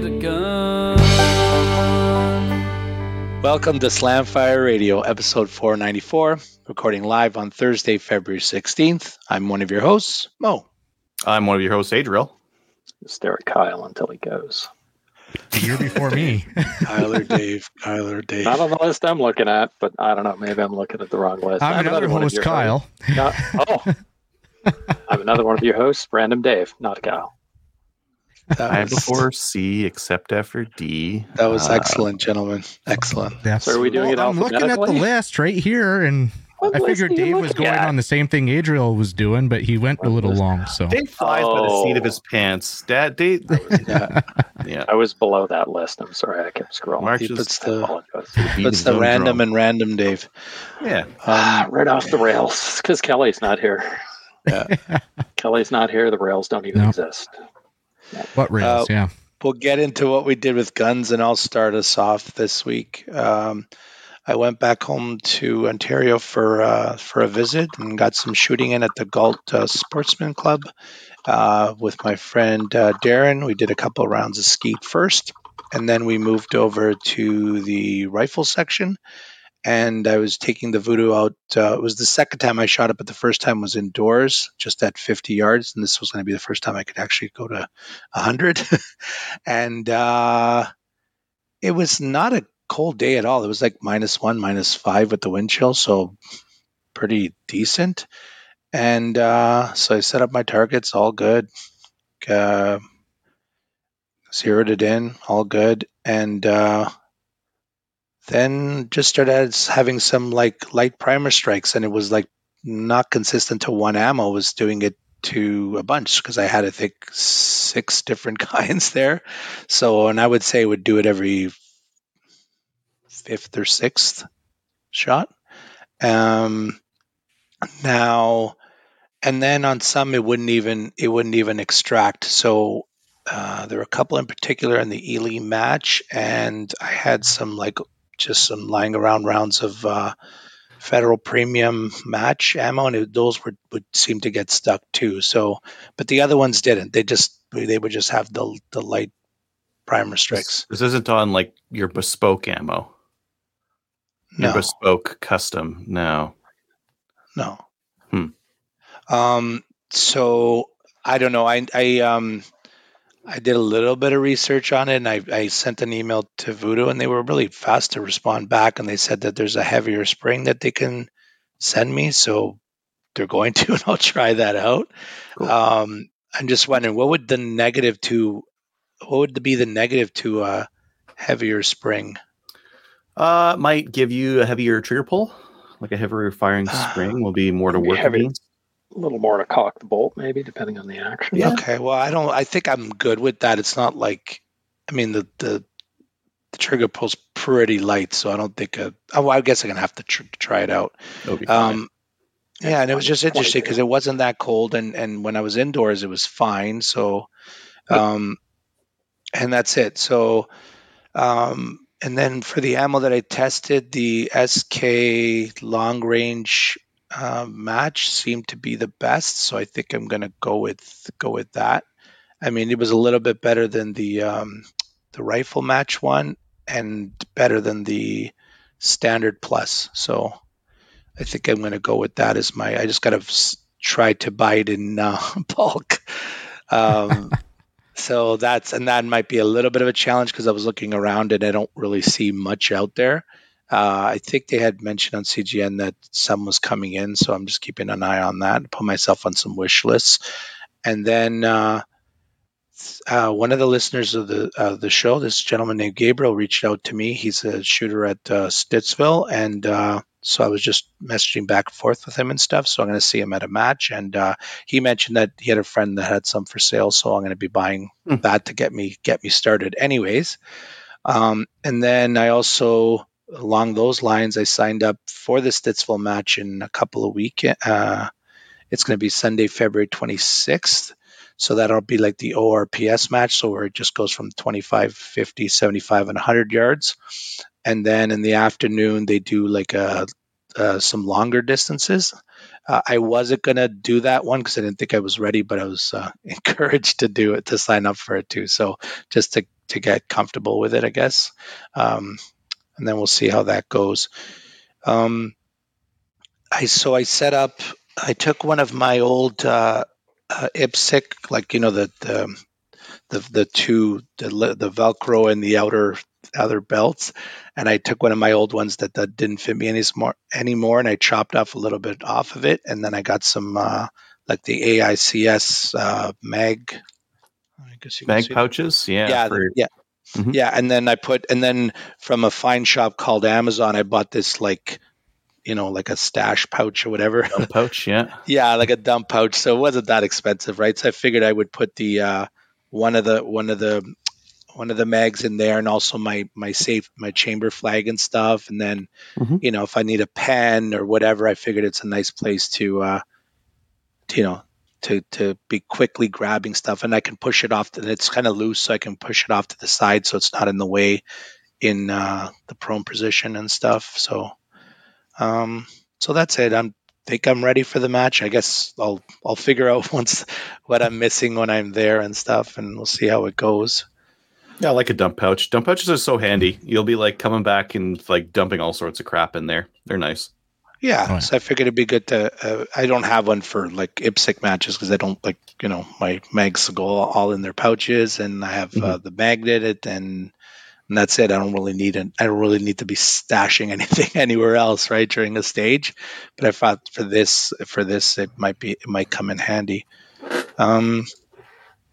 Get a gun. Welcome to Slamfire Radio, episode 494, recording live on Thursday, February 16th. I'm one of your hosts, Mo. I'm one of your hosts, Adriel. stare at Kyle until he goes. The year before me. Kyler Dave, Kyler Dave. Not on the list I'm looking at, but I don't know. Maybe I'm looking at the wrong list. I'm another one of host, your Kyle. Not- oh, I'm another one of your hosts, Random Dave, not Kyle. That I was, before C except F after D. that was Uh, excellent, gentlemen. Excellent. That's, So are we doing it I'm looking at the list right here, and What I figured Dave was going at? on the same thing Adriel was doing, but he went a little list? long. So Dave flies by the seat of Oh. his pants. Dad, Dave. Yeah. yeah. I was below that list. I'm sorry, I kept scrolling. Mark He just puts the, apologize. puts the random drum. and random, Dave. Yeah. Ah, Um, right off the rails because Kelly's not here. Yeah. Kelly's not here. The rails don't even No. exist. What rails? Uh, yeah. we'll get into what we did with guns, and I'll start us off this week. Um, I went back home to Ontario for uh, for a visit and got some shooting in at the Galt uh, Sportsman Club uh, with my friend uh, Darren. We did a couple rounds of skeet first, and then we moved over to the rifle section. And I was taking the Vudoo out. Uh, it was the second time I shot it, but the first time was indoors, just at 50 yards. And this was going to be the first time I could actually go to 100. and uh, it was not a cold day at all. It was like minus one, minus five with the wind chill, so pretty decent. And uh, so I set up my targets, all good. Uh, zeroed it in, all good, and uh, then just started having some like light primer strikes, and it was like not consistent to one ammo. Was doing it to a bunch because I had I think six different kinds there. So, and I would say would do it every fifth or sixth shot. Um, now, and then on some it wouldn't even it wouldn't even extract. So uh, there were a couple in particular in the Eley match, and I had some like just some lying around rounds of uh, federal premium match ammo, and it, those would would seem to get stuck too. So, but the other ones didn't. They just they would just have the the light primer strikes. This isn't on like your bespoke ammo. Your No, bespoke custom. No. no. Hmm. Um. So I don't know. I I um. I did a little bit of research on it, and I, I sent an email to Vudoo, and they were really fast to respond back, and they said that there's a heavier spring that they can send me, so they're going to, and I'll try that out. Cool. Um, I'm just wondering, what would the negative to, what would be the negative to a heavier spring? Uh, might give you a heavier trigger pull. Like a heavier firing spring will be more to work heavy. against. A little more to cock the bolt, maybe, depending on the action. Yeah. Okay, well, I don't. I think I'm good with that. It's not like, I mean, the the, the trigger pull's pretty light, so I don't think. A, oh, I guess I'm gonna have to tr- try it out. It'll be fine. Um, yeah, and it was just interesting because it wasn't that cold, and and when I was indoors, it was fine. So, um, and that's it. So, um, and then for the ammo that I tested, the SK long range uh, match seemed to be the best. So I think I'm gonna go with go with that. I mean, it was a little bit better than the um, the rifle match one, and better than the standard plus. So I think I'm going to go with that as my. I just got to try to buy it in uh, bulk. Um, so that's and that might be a little bit of a challenge because I was looking around and I don't really see much out there. Uh, I think they had mentioned on CGN that some was coming in, so I'm just keeping an eye on that. Put myself on some wish lists, and then uh, uh, one of the listeners of the uh, the show, this gentleman named Gabriel, reached out to me. He's a shooter at uh, Stittsville, and uh, so I was just messaging back and forth with him and stuff. So I'm going to see him at a match, and uh, he mentioned that he had a friend that had some for sale, so I'm going to be buying Hmm. that to get me get me started, anyways. Um, and then I also, along those lines, I signed up for the Stittsville match in a couple of weeks. Uh, it's going to be Sunday, February 26th. So that'll be like the ORPS match. So where it just goes from 25, 50, 75, and 100 yards. And then in the afternoon, they do like a, uh, some longer distances. Uh, I wasn't going to do that one because I didn't think I was ready, but I was uh, encouraged to do it, to sign up for it too. So just to, to get comfortable with it, I guess. Um, and then we'll see how that goes. Um, I so I set up. I took one of my old uh, uh, IPSC, like you know the the the, the two the, the Velcro and the outer outer belts, and I took one of my old ones that, that didn't fit me any more anymore, and I chopped off a little bit off of it, and then I got some uh, like the AICS uh, mag. I guess you Mag that. pouches, yeah. Yeah, for- yeah, Mhm. yeah. And then I put, and then from a fine shop called Amazon, I bought this like, you know, like a stash pouch or whatever. dump pouch, yeah. yeah, like a dump pouch. So it wasn't that expensive, right? So I figured I would put the uh, one of the one of the one of the mags in there, and also my my safe my chamber flag and stuff. And then, Mhm. you know, if I need a pen or whatever, I figured it's a nice place to, uh, to, you know. To, to be quickly grabbing stuff and I can push it off and it's kind of loose so I can push it off to the side so it's not in the way in uh, the prone position and stuff so um, so that's it I'm think I'm ready for the match. I guess I'll I'll figure out once what I'm missing when I'm there and stuff, and we'll see how it goes. Yeah, I like a dump pouch. Dump pouches are so handy. You'll be like coming back and like dumping all sorts of crap in there. They're nice. Yeah, Oh, so I figured it'd be good to. Uh, I don't have one for like IPSC matches because I don't like you know my mags go all in their pouches, and I have uh, the magnet and. And that's it. I don't really need it. I don't really need to be stashing anything anywhere else, right, during a stage. But I thought for this, for this, it might be, it might come in handy. Um,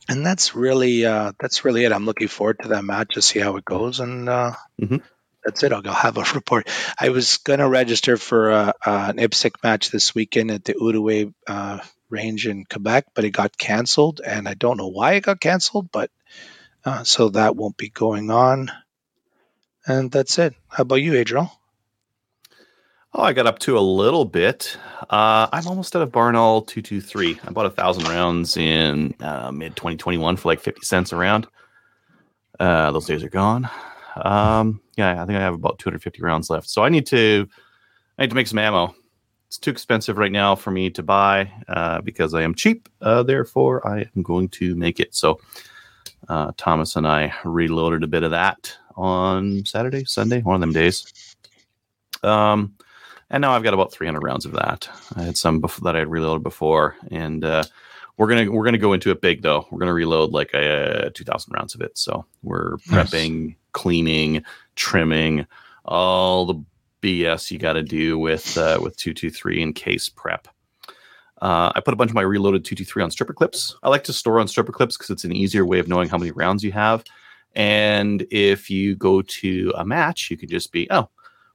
and that's really, uh, that's really it. I'm looking forward to that match to see how it goes, and uh, Mhm. That's it. I'll, I'll have a report. I was gonna register for uh, an IPSC match this weekend at the Outaouais uh, range in Quebec, but it got canceled, and I don't know why it got canceled, but uh, so that won't be going on. And that's it. How about you, Adriel? Oh, I got up to a little bit. Uh, I'm almost out of Barnaul 223. I bought a thousand rounds in uh, mid 2021 for like 50 cents a round. Those days are gone. Um, yeah, I think I have about 250 rounds left. So I need to, I need to make some ammo. It's too expensive right now for me to buy uh, because I am cheap. Uh, therefore, I am going to make it. So uh, Thomas and I reloaded a bit of that on Saturday, Sunday, one of them days. Um, and now I've got about 300 rounds of that. I had some bef- that I had reloaded before, and uh, we're gonna we're gonna go into it big though. We're gonna reload like uh, 2,000 rounds of it. So we're Nice. prepping, cleaning, trimming, all the BS you got to do with uh, with 223 in case prep. Uh, I put a bunch of my reloaded 223 on stripper clips. I like to store on stripper clips because it's an easier way of knowing how many rounds you have. And if you go to a match, you can just be, oh,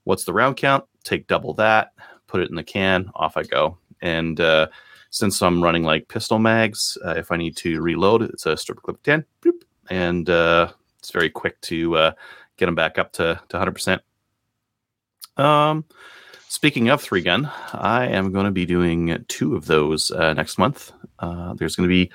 what's the round count? Take double that, put it in the can, off I go. And uh, since I'm running like pistol mags, uh, if I need to reload, it's a stripper clip 10, boop, and uh, it's very quick to uh, get them back up to, to 100%. Um, speaking of three gun, I am going to be doing two of those uh, next month. Uh, there's going to be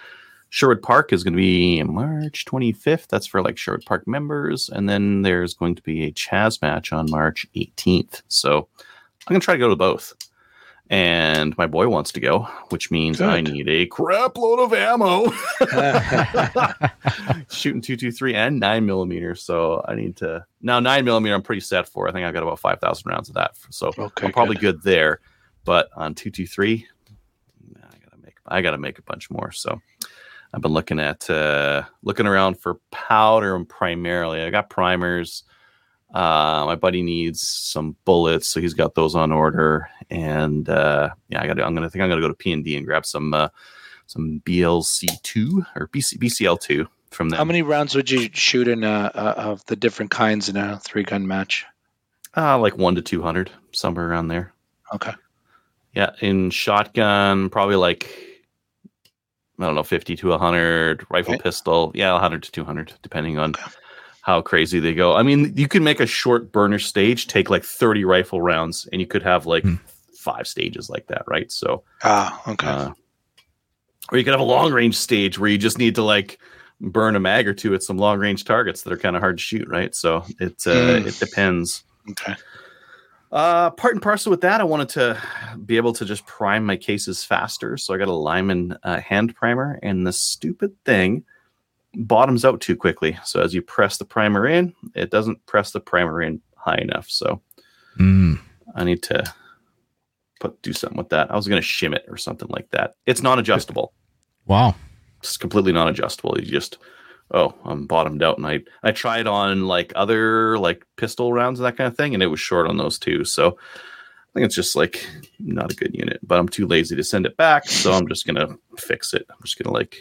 Sherwood Park is going to be March 25th. That's for like Sherwood Park members. And then there's going to be a Chaz match on March 18th. So I'm going to try to go to both. And my boy wants to go, which means I need a crap load of ammo. Shooting 223 and 9 millimeter. So I need to. Now, 9 millimeter, I'm pretty set for. I think I've got about 5,000 rounds of that. So Okay, I'm probably good. good there. But on 223, I gotta make I gotta make a bunch more. So I've been looking at uh looking around for powder and primarily. I got primers. Uh, my buddy needs some bullets, so he's got those on order. And uh, yeah, I got. I'm gonna think I'm gonna go to P and D and grab some uh, some BLC two or BC, BCL two from them. How many rounds would you shoot in uh, uh, of the different kinds in a three gun match? Uh, like one to two hundred, somewhere around there. Okay. Yeah, in shotgun, probably like I don't know, fifty to hundred. Rifle, Okay. pistol, yeah, hundred to two hundred, depending on how crazy they go. I mean, you can make a short burner stage take like thirty rifle rounds, and you could have like Hmm. five stages like that, right? So, Ah, okay. uh, or you could have a long range stage where you just need to like burn a mag or two at some long range targets that are kind of hard to shoot, right? So it uh, Hmm. it depends. okay. Uh, part and parcel with that, I wanted to be able to just prime my cases faster. So I got a Lyman uh, hand primer, and the stupid thing bottoms out too quickly. So as you press the primer in, it doesn't press the primer in high enough. So Mm. I need to put do something with that. I was going to shim it or something like that. It's non adjustable. Wow. It's completely non adjustable. You just oh, I'm bottomed out, and I I tried on like other like pistol rounds and that kind of thing, and it was short on those too. So think it's just like not a good unit, but I'm too lazy to send it back, so I'm just gonna fix it. I'm just gonna like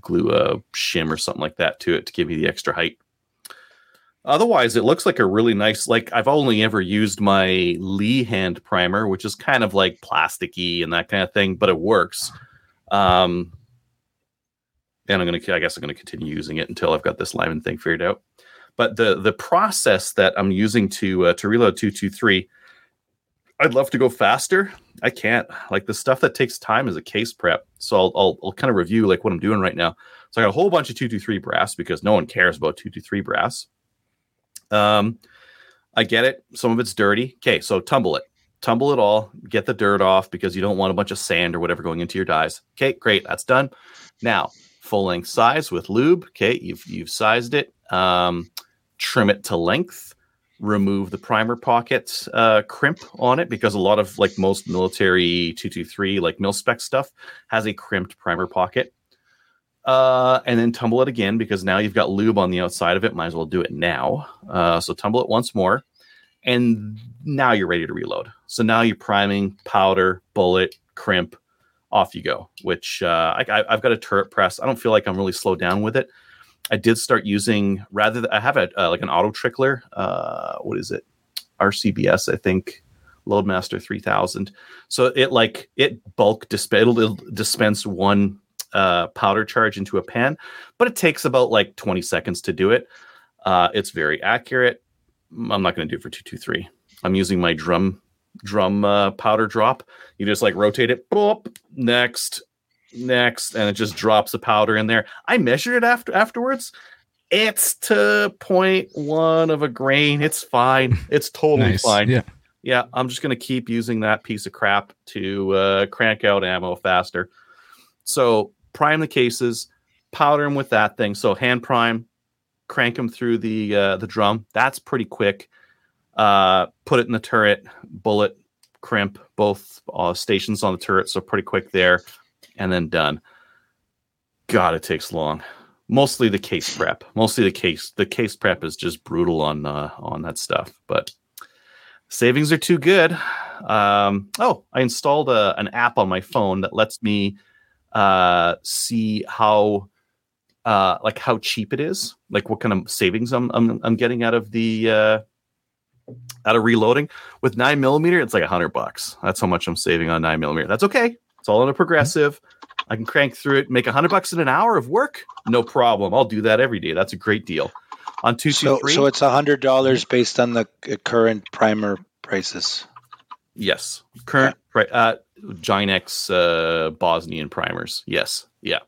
glue a shim or something like that to it to give me the extra height. Otherwise, it looks like a really nice. Like I've only ever used my Lee hand primer, which is kind of like plasticky and that kind of thing, but it works. Um, and I'm gonna, I guess I'm gonna continue using it until I've got this Lyman thing figured out. But the the process that I'm using to uh, to reload two two three, I'd love to go faster. I can't. Like the stuff that takes time is a case prep. So I'll I'll, I'll kind of review like what I'm doing right now. So I got a whole bunch of two two three brass because no one cares about two two three brass. Um, I get it. Some of it's dirty. Okay, so tumble it tumble it all, get the dirt off because you don't want a bunch of sand or whatever going into your dies. Okay, great, that's done. Now, full length size with lube. Okay, you've you've sized it. Um, trim it to length. Remove the primer pocket uh, crimp on it because a lot of like most military two two three like mil spec stuff has a crimped primer pocket. Uh, and then tumble it again because now you've got lube on the outside of it. Might as well do it now. Uh, so tumble it once more and now you're ready to reload. So now you're priming, powder, bullet, crimp, off you go. Which uh, I, I've got a turret press. I don't feel like I'm really slowed down with it. I did start using rather. I have a uh, like an auto trickler. Uh, what is it? RCBS, I think. Loadmaster 3000. So it like it bulk disp- it'll, it'll dispense one uh, powder charge into a pan, but it takes about like 20 seconds to do it. Uh, it's very accurate. I'm not going to do it for two two three. I'm using my drum drum uh, powder drop. You just like rotate it, boop, next, next, and it just drops the powder in there. I measured it after afterwards. It's to 0.1 of a grain. It's fine. It's totally nice. fine. Yeah. Yeah, I'm just going to keep using that piece of crap to uh, crank out ammo faster. So prime the cases, powder them with that thing. So hand prime, crank them through the uh, the drum. That's pretty quick. Uh, put it in the turret, bullet, crimp, both uh, stations on the turret. So pretty quick there, and then done. God, it takes long. Mostly the case prep. Mostly the case. The case prep is just brutal on uh, on that stuff, but savings are too good. Um, oh, I installed a, an app on my phone that lets me uh, see how uh, like how cheap it is, like what kind of savings I'm I'm, I'm getting out of the uh, out of reloading. With nine millimeter, it's like a hundred bucks. That's how much I'm saving on nine millimeter. That's okay. It's all on a progressive. I can crank through it, make a hundred bucks in an hour of work, no problem. I'll do that every day. That's a great deal. On two two So, three, so it's a hundred dollars based on the current primer prices. yes, current pri- uh, Ginex uh, Bosnian primers. Yes, yeah.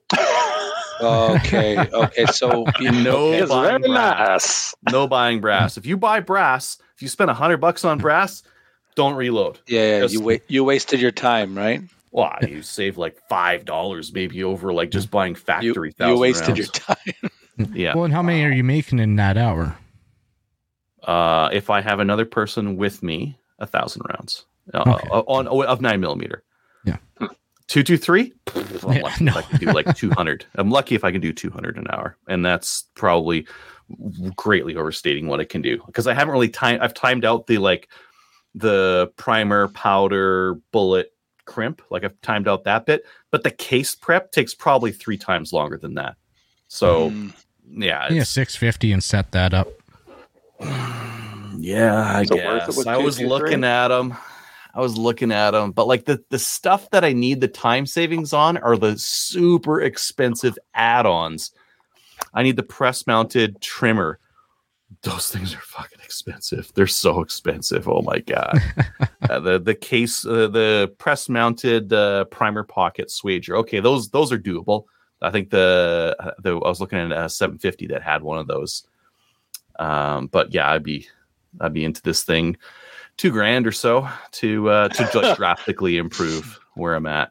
Okay, okay. So No It's buying very brass. nice. no buying brass. If you buy brass, if you spend a hundred bucks on brass, don't reload. yeah, yeah you wait. You wasted your time, right? Wow, you save like five dollars maybe over like just buying factory. you 1,000 wasted rounds. your time. yeah. Well, and how many are you making in that hour? Uh, if I have another person with me, a thousand rounds uh, Okay. on of nine millimeter. Yeah. Two two three. I'm Yeah, lucky no. if I can do like two hundred. I'm lucky if I can do two hundred an hour, and that's probably greatly overstating what I can do because I haven't really timed. I've timed out the like the primer, powder, bullet, crimp. Like I've timed out that bit, but the case prep takes probably three times longer than that. So Mm. yeah, Yeah, six fifty and set that up. Yeah, I Is it worth it guess. with I was 223? looking at them. I was looking at them, but like the the stuff that I need the time savings on are the super expensive add-ons. I need the press mounted trimmer. Those things are fucking expensive. They're so expensive. Oh my god. uh, the the case uh, the press mounted uh, primer pocket swager. Okay, those those are doable. I think the the I was looking at a 750 that had one of those. Um, but yeah, I'd be I'd be into this thing two grand or so to uh, to like drastically improve where I'm at.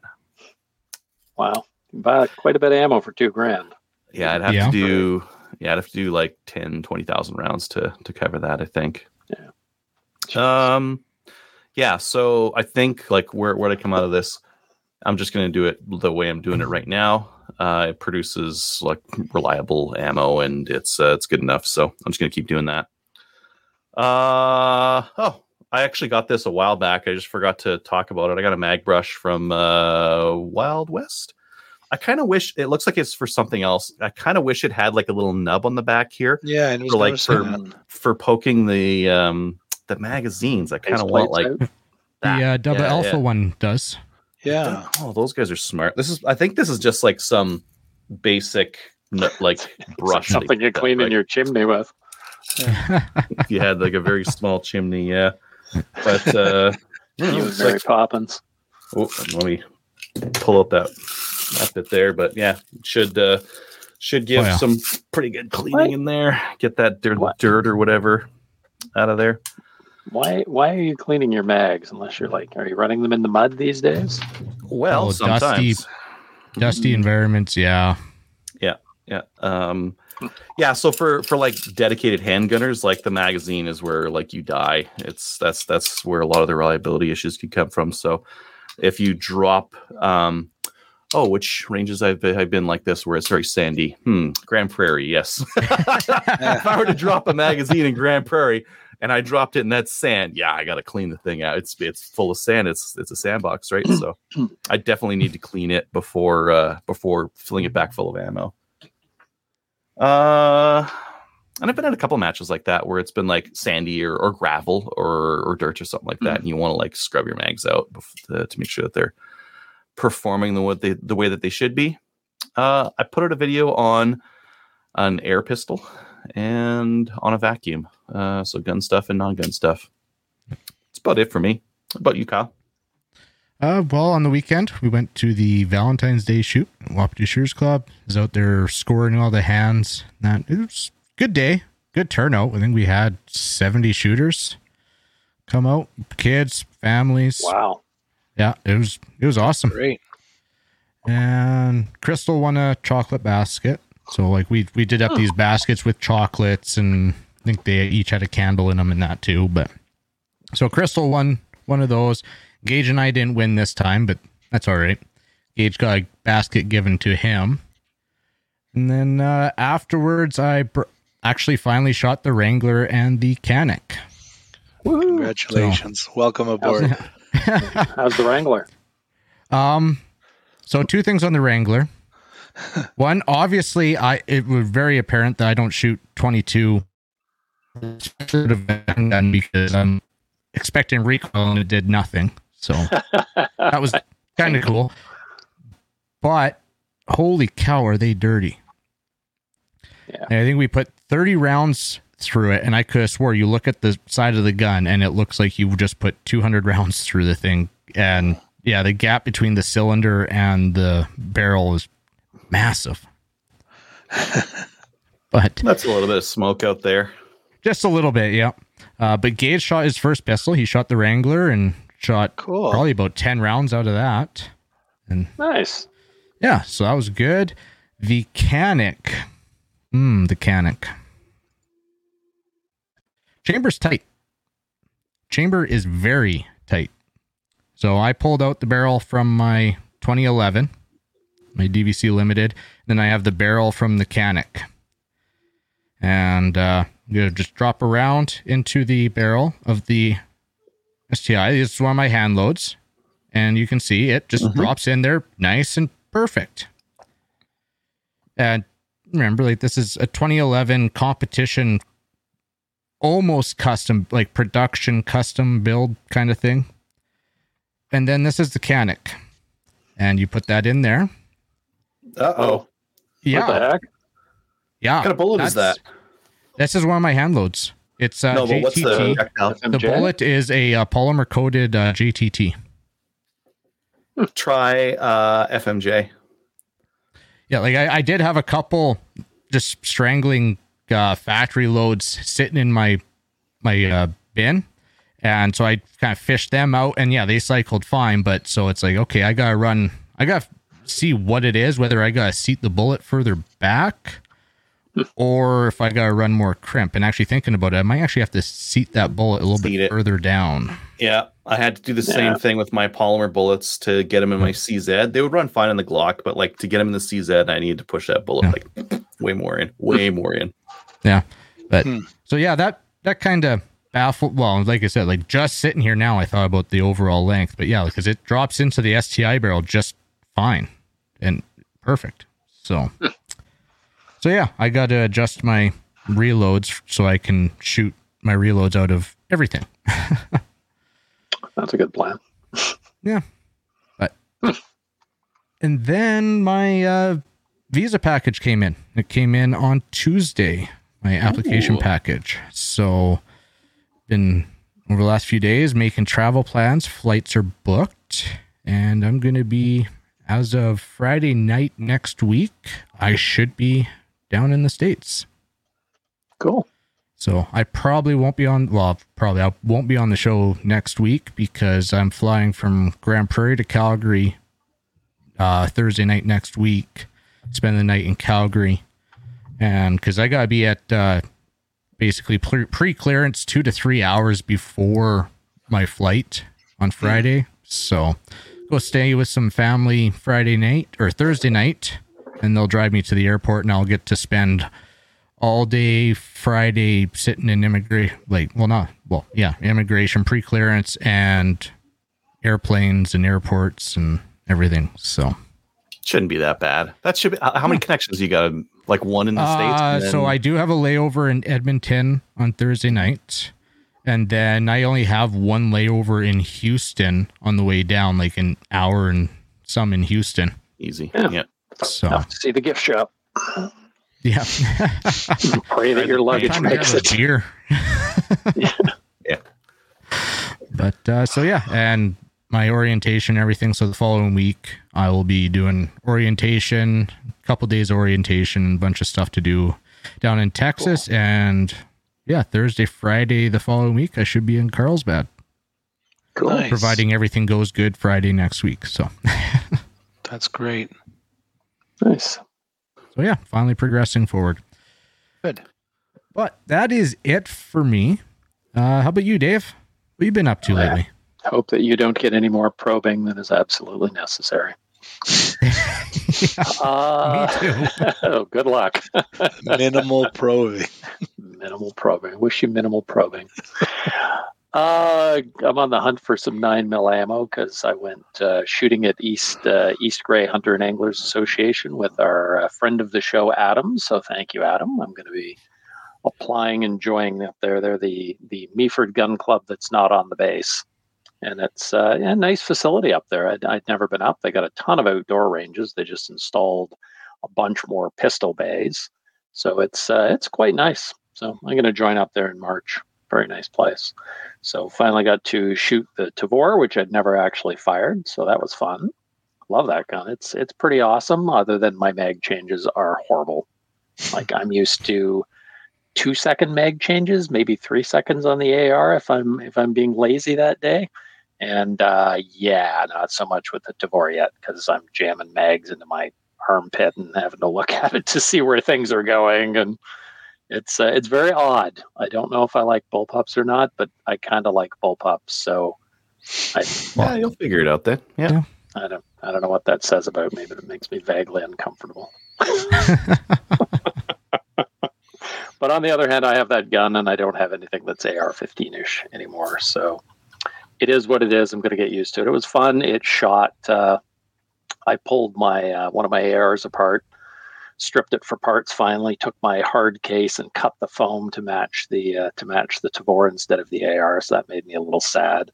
Wow. You buy quite a bit of ammo for two grand. Yeah, I'd have Yeah. to do yeah, I'd have to do like 10, 20,000 rounds to to cover that, I think. Yeah. Um yeah, so I think like where where I come out of this, I'm just gonna do it the way I'm doing it right now. Uh, it produces like reliable ammo and it's uh, it's good enough. So I'm just gonna keep doing that. Uh oh, I actually got this a while back. I just forgot to talk about it. I got a mag brush from uh, Wild West. I kind of wish it looks like it's for something else. I kind of wish it had like a little nub on the back here Yeah, and for like for that. for poking the um the magazines. I kind of want like out. that. The uh, double Yeah, alpha yeah. one does. Yeah, Oh, those guys are smart. This is I think this is just like some basic like brush. Something you got, clean in your chimney with. If you had like a very small chimney, yeah. But uh You and it's Mary like- Poppins. Oh, let me pull up that that it there. But yeah, should uh should give Oh, yeah. some pretty good cleaning What? in there. Get that dirt, What? dirt or whatever out of there. Why why are you cleaning your mags unless you're like are you running them in the mud these days? Well, Oh, sometimes. dusty- Dusty environments, yeah. yeah. Yeah. Um yeah, so for for like dedicated handgunners, like the magazine is where like you die. It's that's that's where a lot of the reliability issues could come from. So if you drop um oh, which ranges I've I've been like this where it's very sandy. Hmm, Grande Prairie, yes. if I were to drop a magazine in Grande Prairie and I dropped it in that sand, yeah, I gotta clean the thing out. It's it's full of sand. It's it's a sandbox, right? So I definitely need to clean it before uh before filling it back full of ammo. Uh, and I've been in a couple matches like that where it's been like sandy or, or gravel or or dirt or something like that, and you want to like scrub your mags out to, to make sure that they're performing the what they the way that they should be. Uh, I put out a video on an air pistol and on a vacuum, uh, so gun stuff and non-gun stuff. That's about it for me. How about you, Kyle? Uh, well, on the weekend, we went to the Valentine's Day shoot. Wapiti Shooters Club is out there scoring all the hands. That it was good day, good turnout. I think we had seventy shooters come out, kids, families. Wow. Yeah, it was it was awesome. great. And Crystal won a chocolate basket. So like we we did up these baskets with chocolates, and I think they each had a candle in them and that too. But so Crystal won one of those. Gage and I didn't win this time, but that's all right. Gage got a basket given to him, and then uh, afterwards, I br- actually finally shot the Wrangler and the Canik. Congratulations. Welcome aboard. How's the Wrangler? Um, so two things on the Wrangler. One, obviously, I it was very apparent that I don't shoot twenty two because I'm expecting recoil and it did nothing. So that was kind of cool. But holy cow, are they dirty? Yeah. And I think we put thirty rounds through it, and I could have swore you look at the side of the gun and it looks like you just put two hundred rounds through the thing, and yeah, the gap between the cylinder and the barrel is massive. but That's a little bit of smoke out there. just a little bit, yeah. Uh, but Gage shot his first pistol. He shot the Wrangler and shot Cool. probably about 10 rounds out of that. And Nice. Yeah, so that was good. The Canik. Hmm, the Canik. Chamber's tight. Chamber is very tight. So I pulled out the barrel from my 2011, my DVC Limited. Then I have the barrel from the Canik. And uh, I'm going to just drop around into the barrel of the STI. This is one of my hand loads. And you can see it just drops in there nice and perfect. And remember, like, this is a 2011 competition, almost custom, like production custom build kind of thing. and then this is the Canik, and you put that in there. Uh oh. Yeah, What the heck? yeah. What kind of bullet is that? This is one of my hand loads. It's uh, no, but what's the JTT. projectile? The bullet is a uh, polymer coated uh, JTT. Try uh, FMJ. Yeah, like I, I did have a couple just strangling uh, factory loads sitting in my my uh, bin, and so I kind of fished them out, and yeah, they cycled fine. But so it's like, okay, I gotta run, I gotta see what it is, whether I gotta seat the bullet further back, or if I gotta run more crimp. And actually thinking about it, I might actually have to seat that bullet a little Seat bit it. further down. Yeah, I had to do the Yeah. same thing with my polymer bullets to get them in my CZ. They would run fine in the Glock, but like to get them in the CZ, I needed to push that bullet Yeah. like way more in, way more in. Yeah. But Hmm. so yeah, that that kind of baffled. Well, like I said, like just sitting here now, I thought about the overall length, but yeah, because it drops into the STI barrel just fine and perfect. So, so yeah, I got to adjust my reloads so I can shoot my reloads out of everything. That's a good plan. Yeah, but and then my uh, visa package came in. It came in on Tuesday, my application Ooh. package. So, been over the last few days making travel plans. Flights are booked, and I'm going to be, as of Friday night next week, I should be down in the States. Cool. So I probably won't be on. Well, probably I won't be on the show next week because I'm flying from Grande Prairie to Calgary uh, Thursday night next week. Spend the night in Calgary, and because I gotta be at uh, basically pre clearance two to three hours before my flight on Friday. So go stay with some family Friday night or Thursday night, and they'll drive me to the airport, and I'll get to spend all day Friday sitting in immigration, like, well, not, well, yeah, immigration, pre clearance, and airplanes and airports and everything. So, Shouldn't be that bad. That should be. How many connections you got? Like one in the states. uh, and then- so I do have a layover in Edmonton on Thursday night. And then I only have one layover in Houston on the way down, like an hour and some in Houston. easy. Yeah. Yeah. So, Enough to see the gift shop. yeah. Pray that your luggage Time to makes it. beer. Yeah. yeah. But uh, so yeah, and my orientation, everything. So the following week, I will be doing orientation, a couple days of orientation, a bunch of stuff to do down in Texas, and yeah, Thursday, Friday, the following week, I should be in Carlsbad, Cool. Nice. providing everything goes good Friday next week. So, That's great. Nice. so yeah, finally progressing forward. Good. But that is it for me. Uh, how about you, Dave? What have you been up to Yeah. lately? Hope that you don't get any more probing than is absolutely necessary. Uh, Me too. oh, good luck. Minimal probing. minimal probing. Wish you minimal probing. Uh, I'm on the hunt for some nine mil ammo because I went uh, shooting at East uh, East Grey Hunter and Anglers Association with our uh, friend of the show, Adam. So thank you, Adam. I'm going to be applying, enjoying up there. They're the the Meaford Gun Club that's not on the base, and it's uh, a nice facility up there. I'd, I'd never been up. They got a ton of outdoor ranges. They just installed a bunch more pistol bays, so it's uh, it's quite nice. So I'm going to join up there in March. Very nice place. So finally got to shoot the Tavor, which I'd never actually fired. So that was fun. Love that gun. It's it's pretty awesome. Other than my mag changes are horrible. Like I'm used to two second mag changes, maybe three seconds on the AR if I'm if I'm being lazy that day. And uh, yeah, not so much with the Tavor yet because I'm jamming mags into my armpit and having to look at it to see where things are going and it's uh, it's very odd. I don't know if I like bullpups or not, but I kind of like bullpups. So I, Yeah, you'll figure it out then. Yeah. I don't I don't know what that says about me, but it makes me vaguely uncomfortable. but on the other hand, I have that gun, and I don't have anything that's AR-15 ish anymore. So it is what it is. I'm going to get used to it. It was fun. It shot. Uh, I pulled my uh, one of my ARs apart stripped it for parts finally took my hard case and cut the foam to match the uh, to match the Tavor instead of the AR so that made me a little sad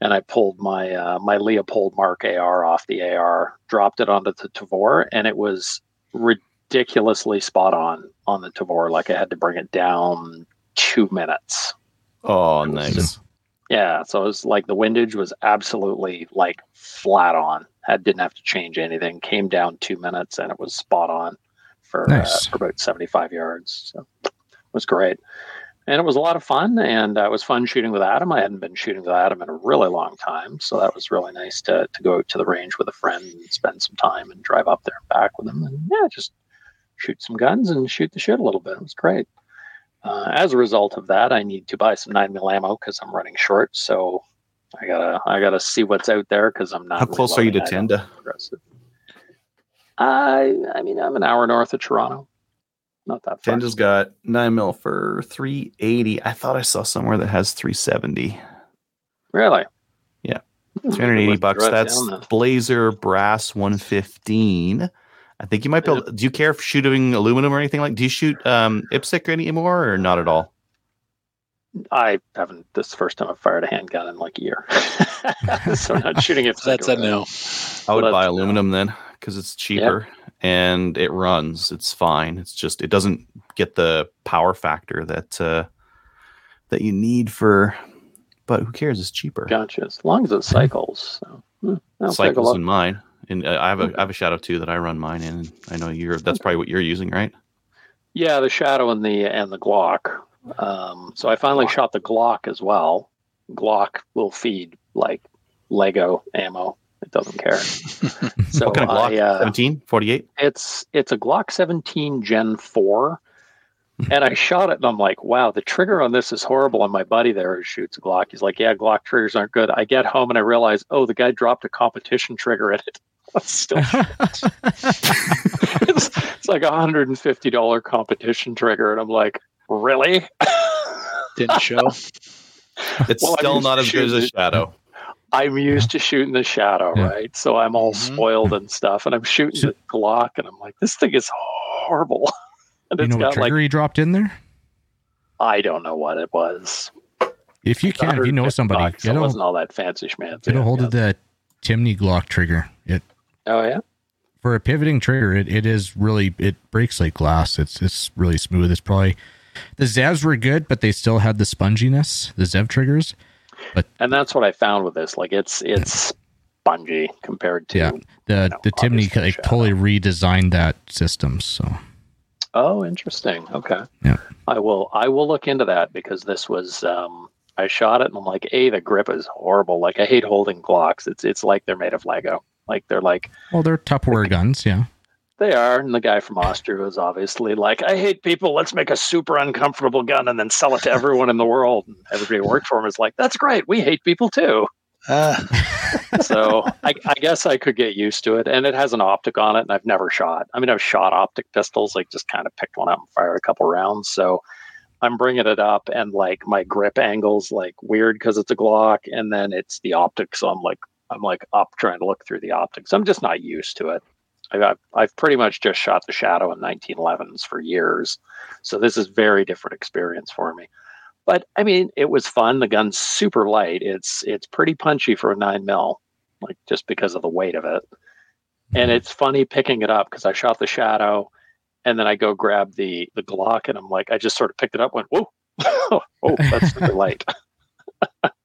and I pulled my uh, my Leupold Mark AR off the AR, dropped it onto the Tavor, and it was ridiculously spot on on the Tavor. Like I had to bring it down two minutes. Oh, nice. just- Yeah, so it was like the windage was absolutely like flat on. Had didn't have to change anything. Came down two minutes and it was spot on for Nice. uh, for about seventy five yards. So it was great, and it was a lot of fun. And uh, it was fun shooting with Adam. I hadn't been shooting with Adam in a really long time, so that was really nice to to go out to the range with a friend and spend some time and drive up there and back with him. And yeah, just shoot some guns and shoot the shit a little bit. It was great. Uh, as a result of that, I need to buy some nine mil ammo because I'm running short. So I gotta I gotta see what's out there because I'm not. How close are you to. I Tenda? I I mean I'm an hour north of Toronto. Not that far. Tenda's got nine mil for three eighty. I thought I saw somewhere that has three seventy. Really? Yeah. Hmm, 380 bucks. That's. Blazer Brass 115. I think you might be able do you care for shooting aluminum or anything like do you shoot um IPSC anymore or not at all? I haven't. This is the first time I've fired a handgun in like a year, so I'm not shooting it. That's a no. I would Well, buy that's- aluminum then because it's cheaper and it runs. It's fine. It's just it doesn't get the power factor that uh that you need for but who cares? It's cheaper. Gotcha. As long as it cycles. So, hmm, I'll take a Cycles look. in mine. And uh, I have a I have a shadow too that I run mine in. And I know you're that's probably what you're using, right? Yeah, the shadow and the and the Glock. Um, so I finally shot the Glock as well. Glock will feed like Lego ammo. It doesn't care. So what kind of Glock? I, uh, 17, 48? it's it's a Glock 17 Gen 4. And I shot it and I'm like, wow, the trigger on this is horrible. And my buddy there who shoots a Glock, he's like, yeah, Glock triggers aren't good. I get home and I realize, oh, the guy dropped a competition trigger in it. It's still it's, it's like a hundred and fifty dollar competition trigger, and I'm like, really? Didn't show. It's Well, still not as good as a shadow. I'm used to shooting the shadow, Yeah. right? So I'm all Mhm. spoiled and stuff, and I'm shooting So- the Glock, and I'm like, this thing is horrible. and you it's know what got trigger like he dropped in there? I don't know what it was. If you can, if you know somebody, bucks. get it a, wasn't all that fancy schmancy. get a hold of the Timney Glock trigger. It Oh yeah, for a pivoting trigger, it, it is really it breaks like glass. It's it's really smooth. It's probably the Zevs were good, but they still had the sponginess. The Zev triggers. But and that's what I found with this. Like it's it's spongy compared to. Yeah. The No, the Timney like totally redesigned that system. So Oh, interesting. Okay. Yeah. I will I will look into that because this was um I shot it and I'm like, A, the grip is horrible. Like I hate holding Glocks. It's it's like they're made of Lego. Like they're like well, they're Tupperware guns. Yeah. they are. And the guy from Austria was obviously like, I hate people, let's make a super uncomfortable gun and then sell it to everyone in the world. And everybody who worked for him is like, That's great. We hate people too. Ah, So I, I guess I could get used to it. And it has an optic on it, and I've never shot. I mean, I've shot optic pistols, like just kind of picked one up and fired a couple rounds. So I'm bringing it up, and like my grip angle's like weird because it's a Glock, and then it's the optics. So I'm like, I'm like up trying to look through the optics. I'm just not used to it. I got, I've pretty much just shot the Shadow in 1911s for years, so this is very different experience for me. But I mean, it was fun. The gun's super light. It's it's pretty punchy for a nine mil, like just because of the weight of it. And mm-hmm. it's funny picking it up because I shot the shadow, and then I go grab the the Glock, and I'm like, I just sort of picked it up, went whoa, oh, that's super light.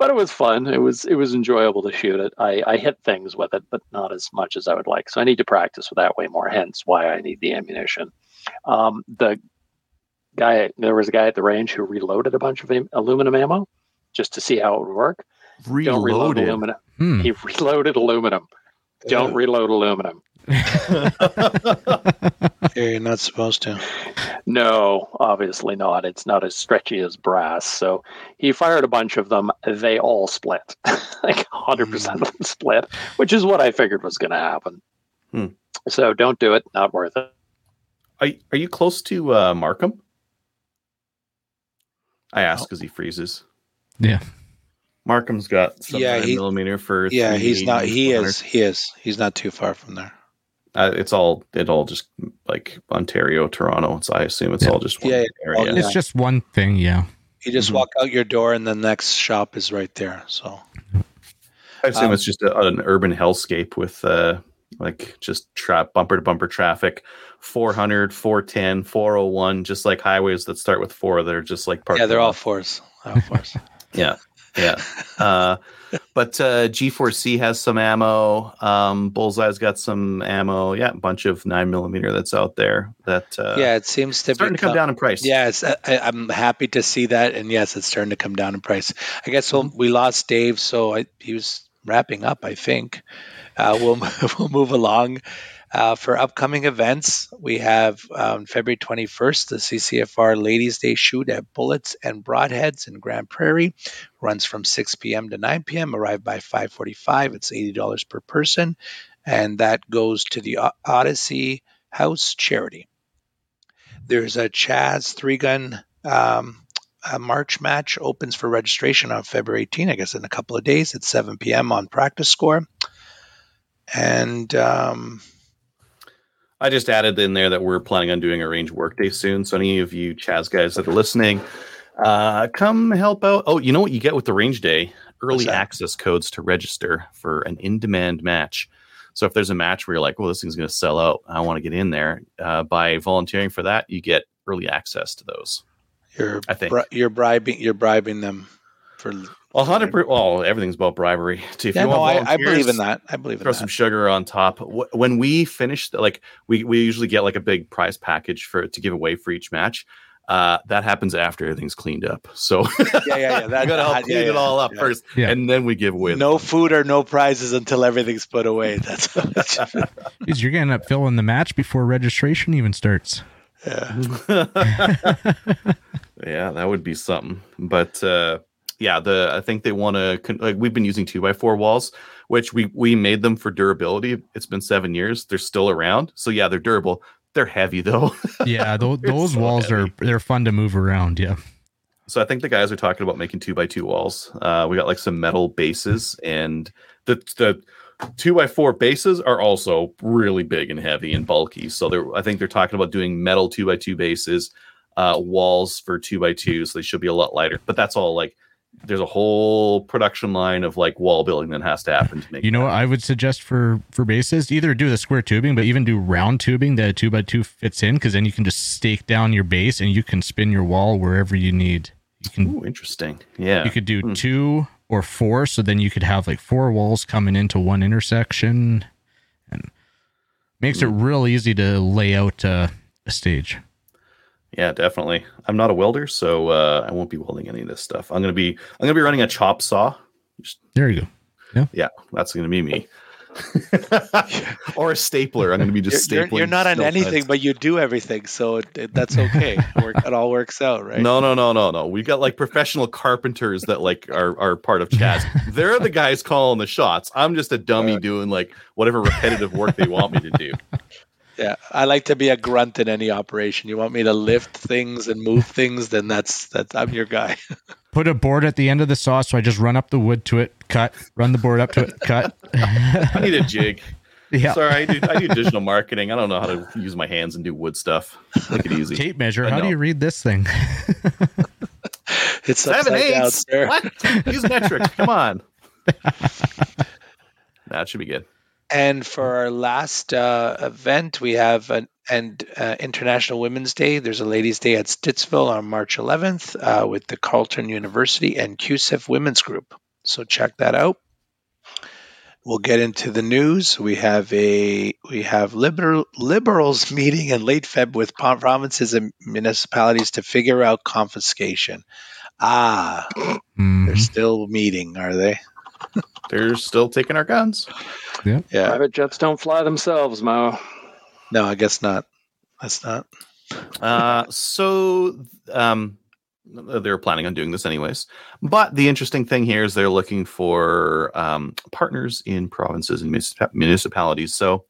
but it was fun. It was it was enjoyable to shoot it. I I hit things with it, but not as much as I would like. So I need to practice with that way more. Hence why I need the ammunition. Um, the guy there was a guy at the range who reloaded a bunch of aluminum ammo just to see how it would work. Don't reload Reloaded. aluminum. Hmm. He reloaded aluminum. Don't reload aluminum. Yeah, you're not supposed to. No, obviously not. It's not as stretchy as brass. So he fired a bunch of them. They all split. like 100% of them split, which is what I figured was going to happen. Hmm. So don't do it. Not worth it. Are, are you close to uh, Markham? I ask because he freezes. Yeah. Markham's got some Yeah, he- millimeter for Yeah, he's not. He is. He is. He's not too far from there. Uh, it's all it all just like Ontario, Toronto. It's I assume it's Yeah. all just one Yeah, area. yeah. It's just one thing. Yeah. You just Mhm. walk out your door, and the next shop is right there. So I assume Um, it's just a, an urban hellscape with uh, like just trap bumper to bumper traffic 400, 410, 401, just like highways that start with four that are just like parked yeah, they're all fours. All fours. Yeah, yeah. Uh, but uh, G4C has some ammo. Um, Bullseye's got some ammo. Yeah, a bunch of nine millimeter that's out there. That uh, yeah, it seems to starting be to come down in price. Yes, I, I- I'm happy to see that, and yes, it's starting to come down in price. I guess we'll, we lost Dave, so I, he was wrapping up. I think uh, we'll we'll move along. Uh, for upcoming events, we have um, February 21st, the CCFR Ladies' Day shoot at Bullets and Broadheads in Grande Prairie. Runs from 6 p.m. to 9 p.m. Arrive by 5:45. It's $80 per person, and that goes to the O- Odyssey House charity. There's a Chaz three gun um, a March match opens for registration on February 18, I guess in a couple of days at 7 p.m. on PractiScore. And um, I just added in there that we're planning on doing a range workday soon. So any of you Chaz guys that are listening, uh, come help out. Oh, you know what you get with the range day? Early access codes to register for an in-demand match. So if there's a match where you're like, well, this thing's going to sell out, I want to get in there. Uh, by volunteering for that, you get early access to those. you're I think. bri- you're bribing you're bribing them for. Well, hundred percent. Well, everything's about bribery. If yeah, you no, want I, I believe in that. I believe in throw that. some sugar on top. When we finish, like we we usually get like a big prize package for to give away for each match. Uh, that happens after everything's cleaned up. So yeah, yeah, yeah. That, we gotta help clean yeah, it all up yeah. first, Yeah. and then we give away. the No food or no prizes until everything's put away. That's Jeez, you're gonna end up filling the match before registration even starts. yeah. yeah, that would be something. But uh, yeah, the I think they want to con- like we've been using two by four walls, which we we made them for durability. It's been seven years; they're still around. So yeah, they're durable. They're heavy though. Yeah, They're those so walls heavy. are they're fun to move around. Yeah. So I think the guys are talking about making two by two walls. Uh, we got like some metal bases, and the the two by four bases are also really big and heavy and bulky. So they're I think they're talking about doing metal two by two bases, uh, walls for two by two, so they should be a lot lighter. But that's all like there's a whole production line of like wall building that has to happen to make. You know what I would suggest for for bases? Either do the square tubing, but even do round tubing that a two by two fits in, because then you can just stake down your base and you can spin your wall wherever you need. You can Ooh, interesting. Yeah. you could do Hmm. two or four, so then you could have like four walls coming into one intersection, and makes it Hmm. real easy to lay out uh, a stage. Yeah, definitely. I'm not a welder, so uh, I won't be welding any of this stuff. I'm gonna be I'm gonna be running a chop saw. There you go. Yeah, yeah, that's gonna be me. or a stapler. I'm gonna be just You're, stapling. you're, you're not on anything, fence. but you do everything, so it, it- that's okay. Work, it all works out, right? No, no, no, no, no. We got like professional carpenters that like are are part of Chaz. They're the guys calling the shots. I'm just a dummy doing like whatever repetitive work they want me to do. Yeah, I like to be a grunt in any operation. You want me to lift things and move things, then that's that's I'm your guy. Put a board at the end of the saw, so I just run up the wood to it, cut, run the board up to it, cut. I need a jig. yeah. Sorry, I do I do digital marketing. I don't know how to use my hands and do wood stuff. Make it easy. Tape measure. I How do you read this thing? It's Seven upside down, eighths. What? Use metric. Come on. That should be good. And for our last uh, event, we have an and uh, International Women's Day. There's a Ladies' Day at Stittsville on March 11th uh, with the Carleton University and QSIF Women's Group. So check that out. We'll get into the news. We have a we have liberal liberals meeting in late Feb with provinces and municipalities to figure out confiscation. Ah, Mhm. they're still meeting, are they? They're still taking our guns. Yeah. yeah. Private jets don't fly themselves, Mo. No, I guess not. That's not. Uh, so um, they're planning on doing this anyways. But the interesting thing here is they're looking for um, partners in provinces and municipalities. So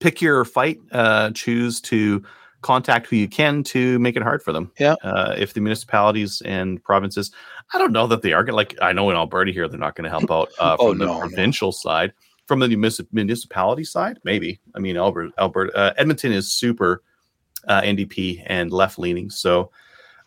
pick your fight. Uh, choose to contact who you can to make it hard for them. Yeah. Uh, if the municipalities and provinces, I don't know that they are going like I know in Alberta here they're not going to help out uh, Oh, from the no, no. provincial side. From the municip- municipality side, maybe. I mean, Alberta, Alberta, uh, Edmonton is super uh, NDP and left leaning. So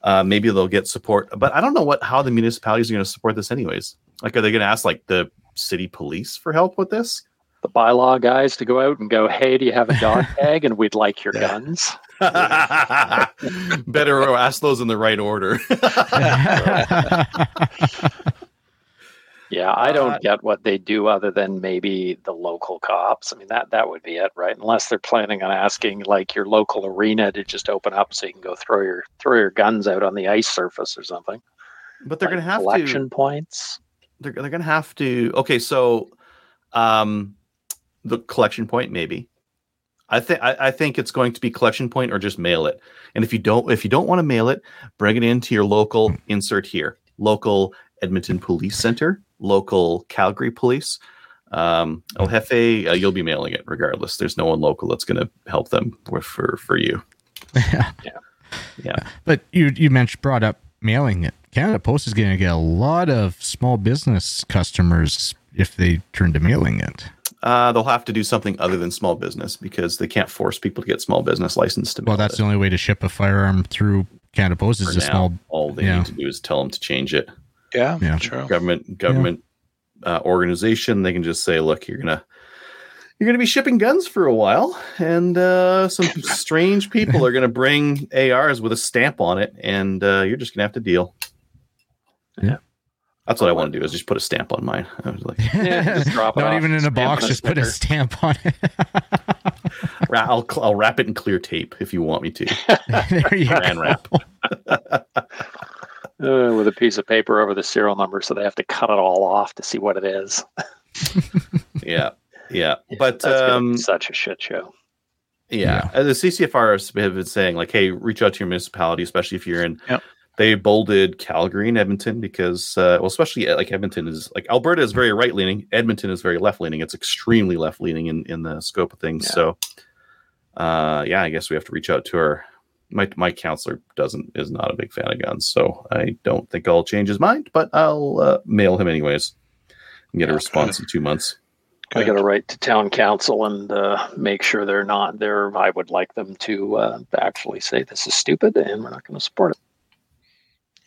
Uh, maybe they'll get support, but I don't know what how the municipalities are going to support this, anyways. Like, are they going to ask like the city police for help with this? The bylaw guys to go out and go, hey, do you have a dog tag? And we'd like your Yeah. guns. Better ask those in the right order. Yeah, I don't Uh, get what they do other than maybe the local cops. I mean, that that would be it, right? Unless they're planning on asking like your local arena to just open up so you can go throw your throw your guns out on the ice surface or something. but they're Like going to have collection to. points. They're, they're going to have to. Okay, so um, the collection point maybe. I think I I think it's going to be collection point or just mail it. And if you don't if you don't want to mail it, bring it into your local insert here. Local Edmonton Police Center, local Calgary Police. Um, El Jefe, uh, you'll be mailing it regardless. There's no one local that's going to help them with, for for you. yeah. Yeah. Yeah. But you you mentioned brought up mailing it. Canada Post is going to get a lot of small business customers if they turn to mailing it. Uh, they'll have to do something other than small business because they can't force people to get small business license to. Well, that's it. the only way to ship a firearm through Canada Post is For a now. small. All they yeah. need to do is tell them to change it. Yeah, Yeah. true. Government government uh, organization. They can just say, "Look, you're gonna you're gonna be shipping guns for a while, and uh, some strange people are gonna bring ARs with a stamp on it, and uh, you're just gonna have to deal." Yeah. That's what I want to do is just put a stamp on mine. I was like, Yeah, just drop it Not off, even in a box, on a just put a stamp on it. "Ra- I'll, I'll wrap it in clear tape if you want me to. there you Saran go. wrap. Uh, with a piece of paper over the serial number, so they have to cut it all off to see what it is. Yeah, yeah. But That's um, such a shit show. Yeah. Uh, The CCFR have been saying, like, hey, reach out to your municipality, especially if you're in. Yep. They bolded Calgary and Edmonton because, uh, well, especially uh, like Edmonton is like Alberta is very right leaning. Edmonton is very left leaning. It's extremely left leaning in, in the scope of things. Yeah. So, uh, yeah, I guess we have to reach out to our. My my counselor doesn't is not a big fan of guns, so I don't think I'll change his mind. But I'll uh, mail him anyways and get a Yeah. response in two months. I got to write to town council and uh, make sure they're not there. I would like them to uh, actually say this is stupid and we're not going to support it.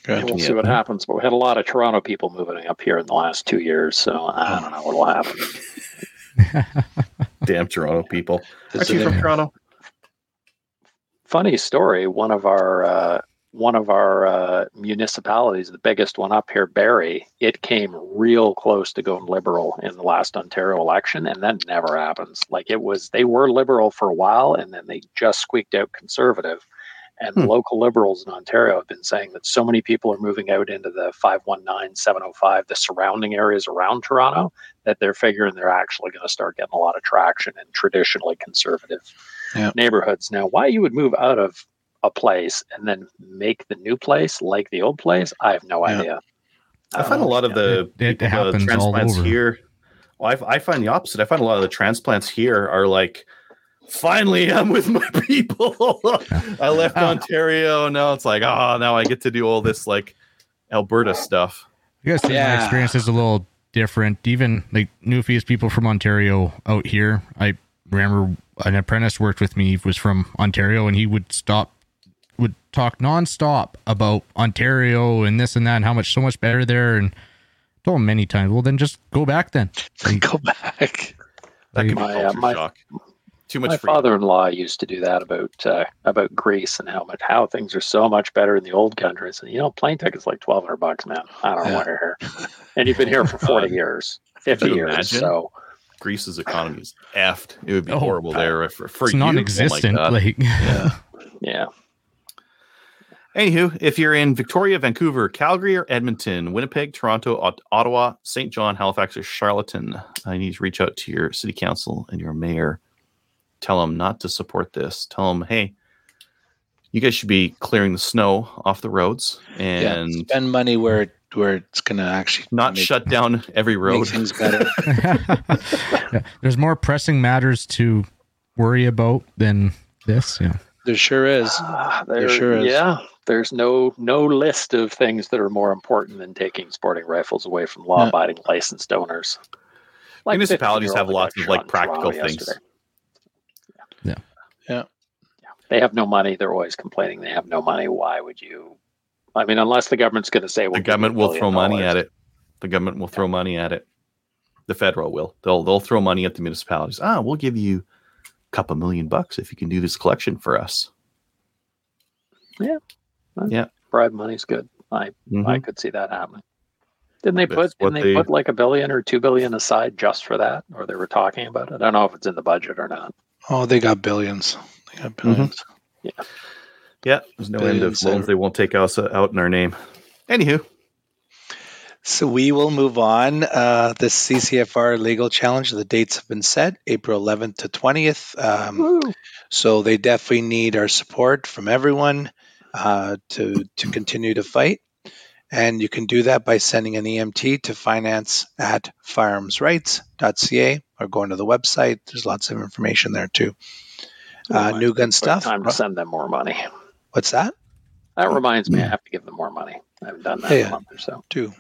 Good. We'll see what happens. But we had a lot of Toronto people moving up here in the last two years, so I don't know what will happen. Damn Toronto people! Aren't you from in- Toronto? Funny story. One of our uh, one of our uh, municipalities, the biggest one up here, Barrie, it came real close to going liberal in the last Ontario election, and that never happens. Like it was, they were liberal for a while, and then they just squeaked out conservative. And Hmm. local liberals in Ontario have been saying that so many people are moving out into the 519, 705, the surrounding areas around Toronto, that they're figuring they're actually going to start getting a lot of traction in traditionally conservative Yeah. neighborhoods. Now, why you would move out of a place and then make the new place like the old place, I have no Yeah. idea. I find a lot of the, It- it people, the happens all transplants over. here. Well, I, I find the opposite. I find a lot of the transplants here are like, finally, I'm with my people. I left Uh, Ontario. Now it's like, oh, now I get to do all this like Alberta stuff. I guess yeah. my experience is a little different. Even like Newfies people from Ontario out here. I remember an apprentice worked with me was from Ontario, and he would stop, would talk nonstop about Ontario and this and that, and how much so much better there. And told him many times, well, then just go back then. Go back. That can be My, uh, culture my- shock. Too much My freedom. father-in-law used to do that about uh, about Greece and how much how things are so much better in the old countries. And you know, plane tickets like twelve hundred bucks, man. I don't know Yeah. why you're here. And you've been here for forty years, fifty years. imagine? So Greece's economy is effed. It would be Oh, horrible there for, for it's you. Non-existent. God. like, Yeah. yeah, Anywho, if you're in Victoria, Vancouver, Calgary, or Edmonton, Winnipeg, Toronto, Ottawa, St. John, Halifax, or Charlottetown, I need to reach out to your city council and your mayor. Tell them not to support this. Tell them, hey, you guys should be clearing the snow off the roads yeah. and Spend money where where it's gonna actually not make, shut down every road. things better. Yeah. there's more pressing matters to worry about than this. Yeah. There sure is. Ah, There sure is. Yeah, there's no no list of things that are more important than taking sporting rifles away from law-abiding licensed owners. Like Municipalities have lots of, like, practical things. yesterday. Yeah. Yeah. They have no money. They're always complaining they have no money. Why would you I mean, unless the government's going to say, the government will throw money at it. The government will throw money at it. The federal will. They'll they'll throw money at the municipalities. Ah, we'll give you a couple million bucks if you can do this collection for us. Yeah. Yeah. Bribe money's good. I I Mhm. could see that happening. Didn't they That's put didn't they, they- put like a billion or two billion aside just for that? Or they were talking about it? I don't know if it's in the budget or not. Oh, they got billions. They got 1000000000s Yeah, Yeah. there's no end of Billions loans they won't take us uh, out in our name. Anywho, So we will move on. Uh, the CCFR legal challenge. The dates have been set, April 11th to 20th. Um, so they definitely need our support from everyone uh, to to continue to fight. And you can do that by sending an EMT to finance at firearmsrights.ca or going to the website. There's lots of information there too. Uh, Oh, new gun stuff. Time to send them more money. What's that? That reminds me, I have to give them more money. I haven't done that Yeah, in a month or so. Too.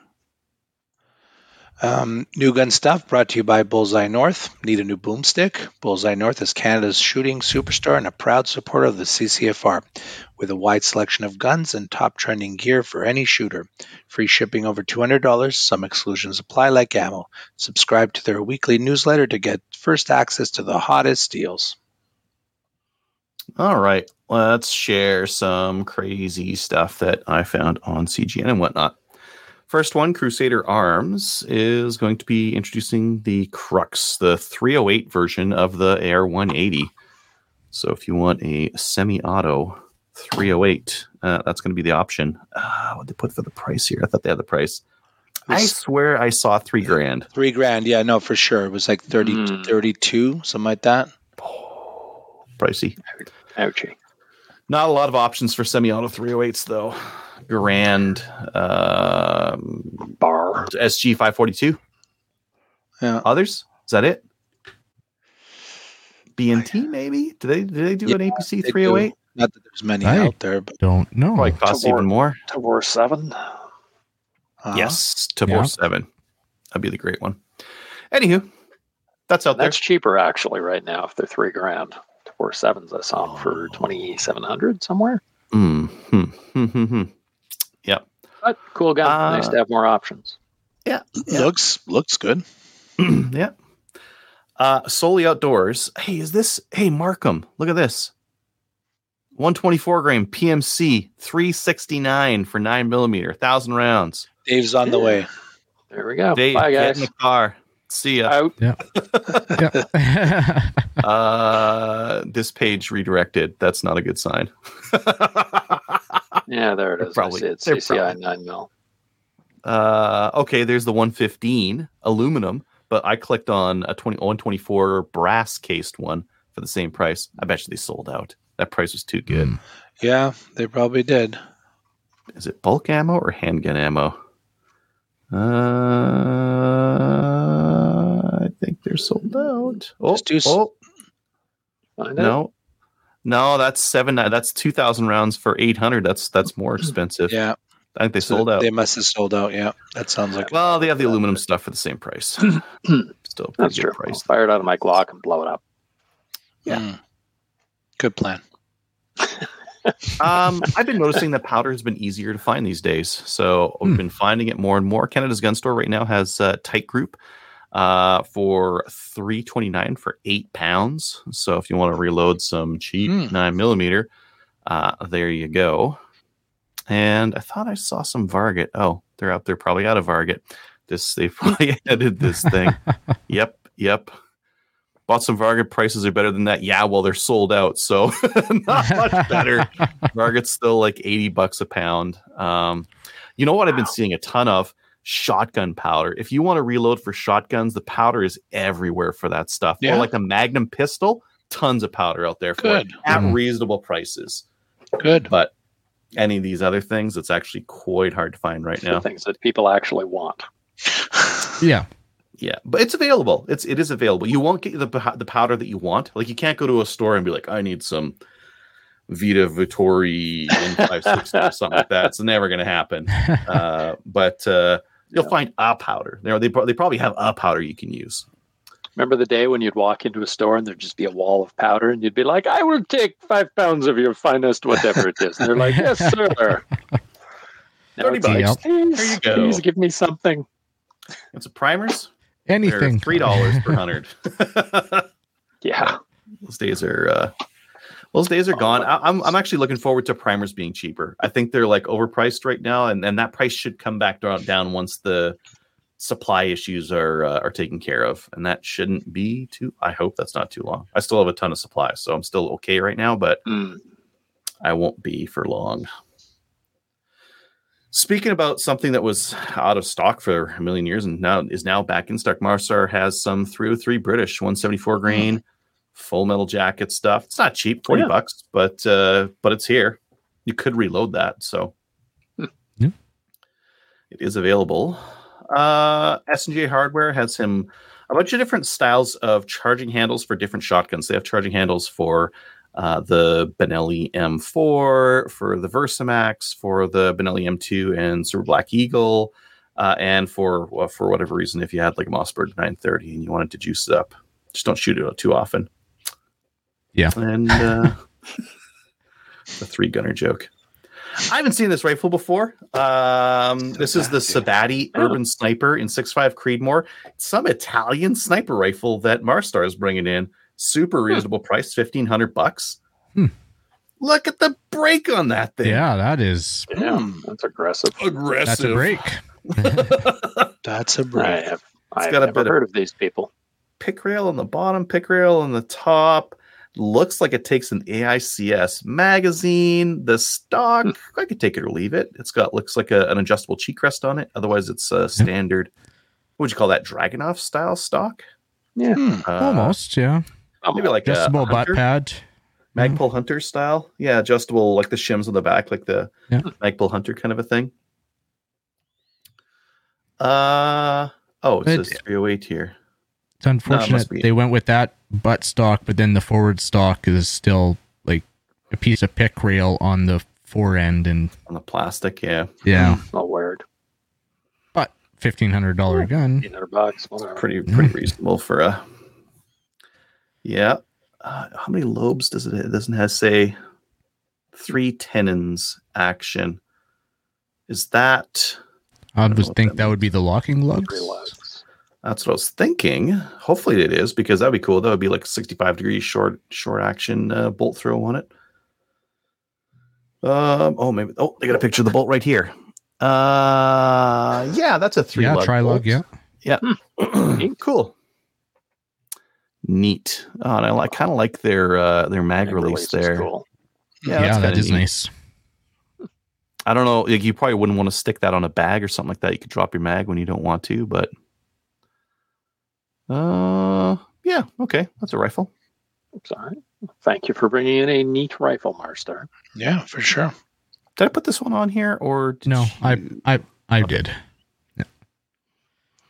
Um, new gun stuff brought to you by Bullseye North. Need a new boomstick? Bullseye North is Canada's shooting superstar and a proud supporter of the CCFR, with a wide selection of guns and top trending gear for any shooter. Free shipping over $200. Some exclusions apply, like ammo. Subscribe to their weekly newsletter to get first access to the hottest deals. all right, let's share some crazy stuff that I found on CGN and whatnot. First one, Crusader Arms is going to be introducing the Crux, the 308 version of the AR 180. So if you want a semi-auto 308, uh, that's going to be the option. Uh, what did they put for the price here? I thought they had the price. I It's swear I saw three grand. three grand. Yeah, no, for sure. It was like 30, Hmm. 32, something like that. Oh, Pricey. Ouchie. Not a lot of options for semi-auto 308s though. Grand um, Bar. SG 542. Yeah. Others? Is that it? B&T maybe? Do they do they do an APC 308? Not that there's many Right. out there, but Don't know. Like costs Tavor. even more. Tavor 7. uh, Yes, Tavor Yeah. 7. That'd be the great one. Anywho, that's out there. That's cheaper actually right now if they're three grand. Tavor 7s I saw 'em for 2700 somewhere. Mm, hmm, hmm, hmm, hmm. But cool gun. Uh, nice to have more options. Yeah. looks looks good. yeah. Uh solely outdoors. Hey, is this hey Markham? Look at this. 124 grain PMC 369 for nine millimeter, thousand rounds. Dave's on the way. There we go. Dave, Bye get guys. in the car. See ya. Out. Yeah. uh, this page redirected. That's not a good sign. Yeah, there it is. They're probably- I see it. they're CCI probably- 9 mil. uh, okay, there's the 115 aluminum, but I clicked on a 20, 124 brass cased one for the same price. I bet you they sold out. That price was too good. Mm. Yeah, they probably did. Is it bulk ammo or handgun ammo? Uh, I think they're sold out. Oh, Just do s- oh Find it? no, no, that's seven. That's two thousand rounds for eight hundred. That's that's more expensive. Yeah, I think they sold out. They must have sold out. Yeah, that sounds like. Well, they have the aluminum stuff for the same price. Still a That's good true. price. I'll fire it out of my Glock and blow it up. Yeah. Mm. Good plan. Um, I've been noticing that powder has been easier to find these days. So we've Hmm. been finding it more and more. Canada's Gun Store right now has uh, Titegroup uh, for three twenty nine for eight pounds. So if you want to reload some cheap Hmm. nine millimeter, uh, there you go. And I thought I saw some Varget. Oh, they're out there probably out of Varget. This they probably edited this thing. yep, yep. Bought some Varget prices are better than that. Yeah, well, they're sold out, so not much better. Varget's still like 80 bucks a pound. Um, you know what I've been seeing a ton of? Shotgun powder. If you want to reload for shotguns, the powder is everywhere for that stuff. Yeah. Or like the Magnum pistol, tons of powder out there for it Good. at Mhm. reasonable prices. Good. But any of these other things, it's actually quite hard to find right The now. things that people actually want. yeah. Yeah, but it's available. It's it is available. You won't get the the powder that you want. Like you can't go to a store and be like, I need some Vita Vihtavuori in 560 or something like that. It's never going to happen. Uh, but uh, you'll Yeah. find a powder. They they they probably have a powder you can use. Remember the day when you'd walk into a store and there'd just be a wall of powder and you'd be like, I will take five pounds of your finest whatever it is. And they're like, Yes, sir. Now 30 bucks. please, There you go. please give me something. It's a primers. Anything. They're three dollars per hundred. Yeah. those days are uh, those days are gone. I, I'm I'm actually looking forward to primers being cheaper. I think they're like overpriced right now, and, and that price should come back down, once the supply issues are uh, are taken care of, and that shouldn't be too. I hope that's not too long. I still have a ton of supply, so I'm still okay right now, but Mm. I won't be for long. Speaking about something that was out of stock for a million years and now is now back in stock, Marstar has some 303 British 174 grain full metal jacket stuff. It's not cheap, 40 Yeah. bucks, but uh, but it's here. You could reload that, so Hmm. Yeah. it is available. Uh, S&J Hardware has him a bunch of different styles of charging handles for different shotguns. They have charging handles for uh, the Benelli M4, for the Versamax, for the Benelli M2 and Super Black Eagle, uh, and for well, for whatever reason, if you had like a Mossberg 930 and you wanted to juice it up, just don't shoot it too often. Yeah. And uh, the three gunner joke. I haven't seen this rifle before. Um, this is the Sabatti Oh. Urban Sniper in 6.5 Creedmoor. It's some Italian sniper rifle that Marstar is bringing in. Super reasonable price, fifteen hundred bucks. Hmm. Look at the break on that thing. Yeah, that is. Damn, that's aggressive. aggressive. That's a break. That's a break. have, I've got a never bit of- heard of these people. pick rail on the bottom, pick rail on the top. Looks like it takes an AICS magazine. The stock, I could take it or leave it. It's got looks like a, an adjustable cheek rest on it. Otherwise, it's a standard. What would you call that? Dragunov style stock? Hmm. Uh, Almost, yeah. Maybe like Adjustable a butt pad. Magpul Hunter style. Yeah, adjustable like the shims on the back, like the Yeah. Magpul Hunter kind of a thing. Uh oh, it It- says 308 here. It's unfortunate be. they went with that butt stock, but then the forward stock is still like a piece of pick rail on the fore end, and On the plastic, yeah. yeah, not weird. but fifteen hundred dollar gun. 800 bucks. Whatever. pretty pretty reasonable for a yeah uh, how many lobes does it it doesn't have say three tenons action is that I know would think that that would be the locking lugs. Relax. that's what i was thinking hopefully it is because that'd be cool that would be like 65 degree short short action uh, bolt throw on it um oh maybe oh they got a picture of the bolt right here uh yeah that's a three yeah, lug tri lug. bolt. Yeah, cool. Neat. Oh, and I like kind of like their uh their mag, Mag release is there. Cool. yeah, that's that kinda is neat. nice. I don't know. Like, you probably wouldn't want to stick that on a bag or something like that. You could drop your mag when you don't want to, but uh, yeah, okay, that's a rifle. Sorry. Thank you for bringing in a neat rifle, Marstar. Yeah, for sure. Did I put this one on here or did No, I you- I I did.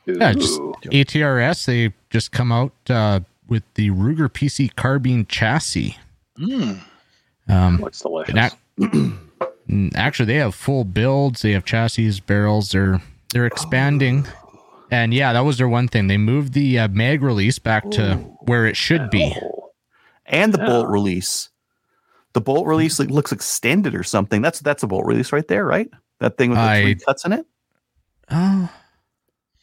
Yeah, just- ATRS they just come out uh, with the Ruger PC carbine chassis. Mm. Um, Looks delicious. ac- actually, they have full builds. They have chassis, barrels. They're they're expanding. And yeah, that was their one thing. They moved the uh, mag release back to where it should be. Oh, and the Yeah. bolt release. The bolt release like, looks extended or something. That's that's a bolt release right there, right? That thing with the three cuts in it. Oh,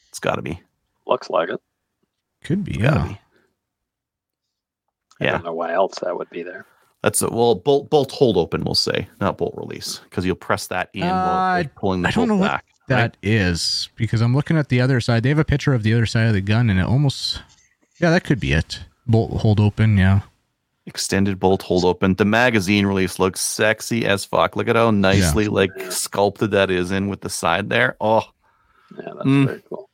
It's got to be. looks like it. could be. Gotta Yeah. be. I Yeah. don't know why else that would be there. That's a well bolt bolt hold open. We'll say not bolt release because you'll press that in while Uh, pulling the I don't bolt know what back. That is because I'm looking at the other side. They have a picture of the other side of the gun, and it almost, yeah, that could be it. Bolt hold open. Yeah. Extended bolt hold open. The magazine release looks sexy as fuck. Look at how nicely like sculpted that is in with the side there. Oh, Yeah, that's Mm. very cool.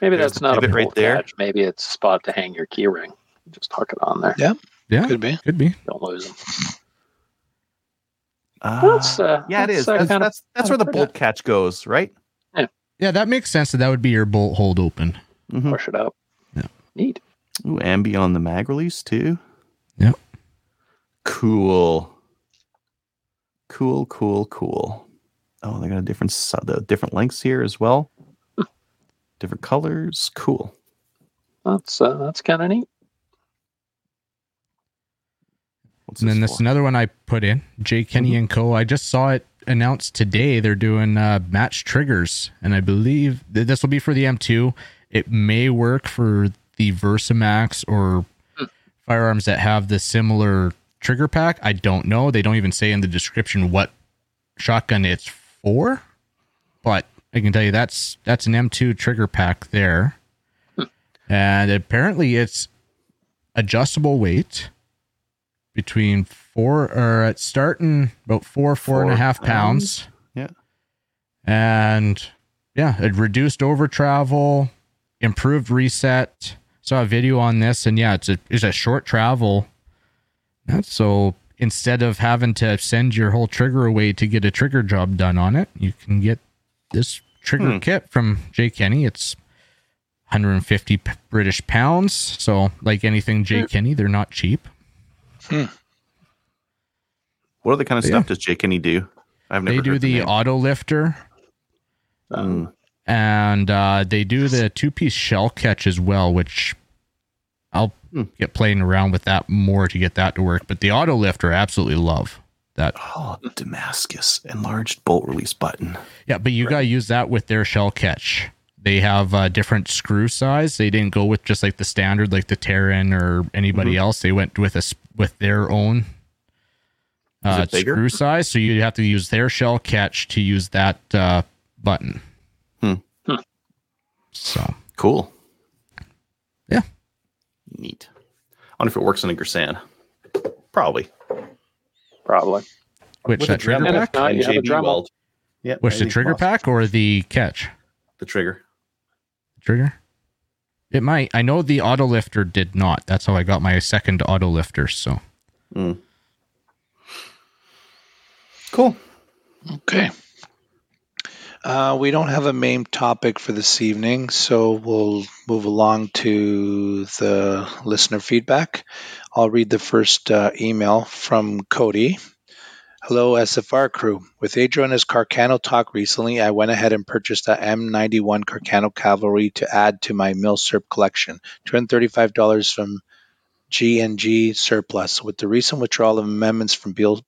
Maybe There's that's not a pivot right bolt there. catch. Maybe it's a spot to hang your key ring. Just tuck it on there. Yeah. Yeah. Could be. Could be. Don't lose them. Uh, That's, uh, yeah, it that's, is. uh, That's kinda- that's, that's where the bolt catch goes, right? Yeah, that makes sense. That that would be your bolt hold open. Mhm. Push it up. Yeah. Neat. Ooh, ambi on the mag release too. Yep. Cool. Cool, cool, cool. Oh, they got a different s- the different lengths here as well. different colors. Cool. That's uh, that's kind of neat. What's And then this this another one I put in, J Kenny Mm-hmm. and Co. I just saw it announced today they're doing uh, match triggers, and I believe th- this will be for the M2. It may work for the Versamax or firearms that have the similar trigger pack. I don't know. They don't even say in the description what shotgun it's for, but I can tell you that's that's an M2 trigger pack there, and apparently it's adjustable weight between four or it's starting about four four and a half pounds. Yeah. and yeah, it reduced over travel, improved reset. Saw a video on this, and yeah, it's a it's a short travel. So instead of having to send your whole trigger away to get a trigger job done on it, you can get this trigger Hmm. kit from J Kenny. It's 150 British pounds. So, like anything J Kenny, they're not cheap. What other kind of Yeah. stuff does J Kenny do? I've never They do the name. auto lifter Mm. and uh, they do the two piece shell catch as well, which I'll Hmm. get playing around with that more to get that to work. But the auto lifter, I absolutely love that. Oh, Damascus enlarged bolt release button. Yeah, but you got to use that with their shell catch. They have uh, different screw size. They didn't go with just like the standard, like the Taran or anybody Mm-hmm. else. They went with a with their own uh, screw size. So you have to use their shell catch to use that uh, button. Hmm. Hmm. So Cool. Yeah. Neat. I wonder if it works on a Girsan. Probably. Probably. which With that trigger Dremel And if pack, not, and you have a JB weld. Yeah. which the trigger possible. pack or the catch The trigger. trigger. It might. I know the auto lifter did not. That's how I got my second auto lifter. So Mm. Cool. Okay. Uh, we don't have a main topic for this evening, so we'll move along to the listener feedback. I'll read the first uh, email from Cody. Hello, SFR crew. With Adrian and his Carcano talk recently, I went ahead and purchased a M91 Carcano Cavalry to add to my Milsurp collection. $235 from G&G surplus. With the recent withdrawal of amendments from Bill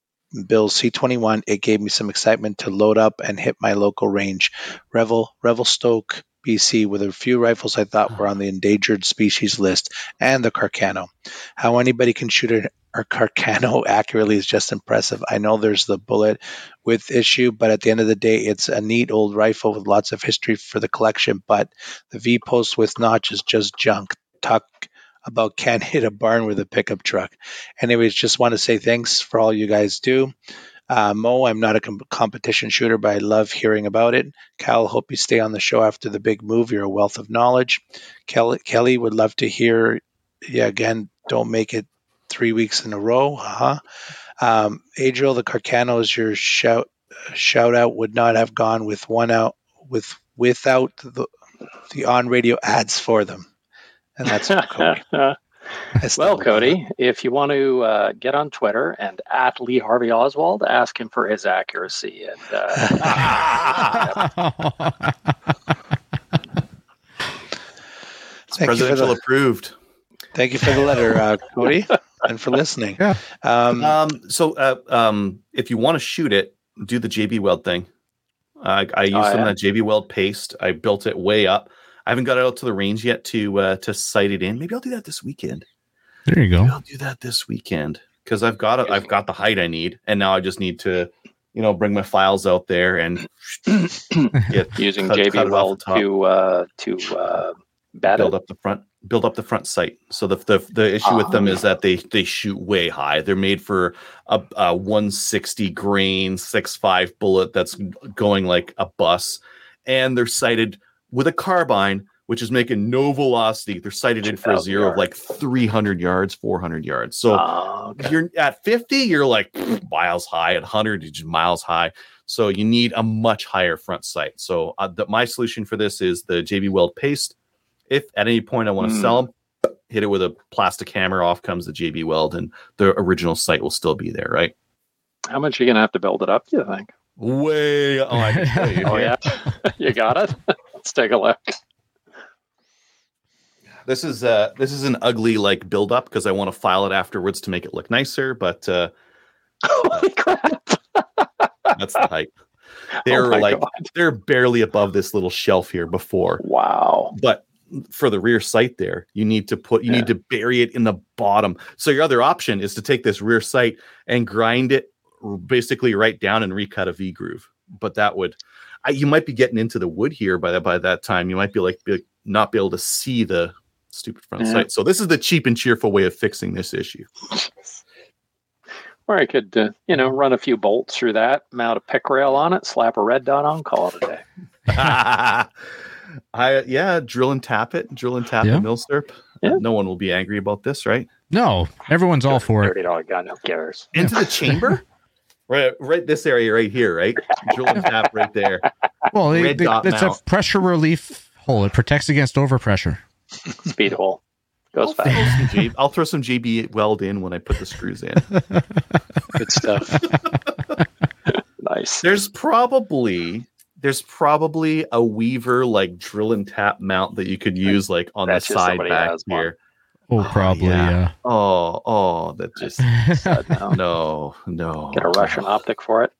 Bill C21, it gave me some excitement to load up and hit my local range, Revel, Revelstoke, BC, with a few rifles I thought were on the endangered species list, and the Carcano. How anybody can shoot a, a Carcano accurately is just impressive. I know there's the bullet width issue, but at the end of the day, it's a neat old rifle with lots of history for the collection. But the V post with notch is just junk. Talk about can't hit a barn with a pickup truck anyways, just want to say thanks for all you guys do. Uh, Mo, I'm not a com- competition shooter, but I love hearing about it. Cal, hope you stay on the show after the big move. You're a wealth of knowledge. Kelly, Kelly would love to hear. Yeah, again, don't make it three weeks in a row. Huh? Um, Adriel, the Carcanos, your shout shout out would not have gone with one out with without the the on radio ads for them. And that's Cody. That's well, the- Cody, if you want to uh, get on Twitter and at Lee Harvey Oswald, ask him for his accuracy. And uh, It's Thank you for presidential the- approved. Thank you for the letter, uh, Cody, and for listening. Yeah. Um, Um, so, uh, um, if you want to shoot it, do the JB Weld thing. I I used Oh, some yeah? of that JB Weld paste. I built it way up. I haven't got it out to the range yet to uh, to sight it in. Maybe I'll do that this weekend. there you Maybe go. I'll do that this weekend because I've got it. I've got the height I need, and now I just need to, you know, bring my files out there and get, using cut- cut JB it off Weld to uh, to uh, bat build up the front build up the front sight. So the the, the issue with them Ah. is that they they shoot way high. They're made for a, a 160 grain 6.5 bullet that's going like a bus. And they're sighted with a carbine which is making no velocity. They're sighted in for a 2,000 zero of like 300 yards 400 yards. So Oh, okay. you're at 50 you're like miles high. At 100 you're miles high. So you need a much higher front sight. So uh, the, my solution for this is the jb weld paste if at any point i want to Hmm. sell them hit it with a plastic hammer off comes the jb weld and the original sight will still be there right How much are you gonna have to build it up? Do you think? way oh i can tell you Oh yeah, you got it. Let's take a look. this is uh this is an ugly like build up because i want to file it afterwards to make it look nicer but uh Holy crap! That's the height. They're Oh my like God. they're barely above this little shelf here before. Wow. But for the rear sight there, you need to put you Yeah. need to bury it in the bottom. So your other option is to take this rear sight and grind it basically right down and recut a V groove. But that would I, you might be getting into the wood here by that by that time. You might be like be, not be able to see the stupid front Yeah. sight. So this is the cheap and cheerful way of fixing this issue. Or I could, uh, you know, run a few bolts through that, mount a pick rail on it, slap a red dot on, call it a day. I yeah, drill and tap it, drill and tap Yeah. the milsurp. Yeah. No one will be angry about this, right? No, everyone's all for it. Thirty dollar gun, who cares? Into the chamber, right? Right, this area right here, right? Drill and tap right there. Well, it, Red it- dot it's a pressure relief hole. It protects against overpressure. Speed hole goes I'll fast. some J- I'll throw some JB weld in when I put the screws in. Good stuff. Nice. There's probably there's probably a Weaver like drill and tap mount that you could use like on the side back has here. Oh, Oh, probably, yeah. Oh, oh, that just no, no. Get a Russian optic for it.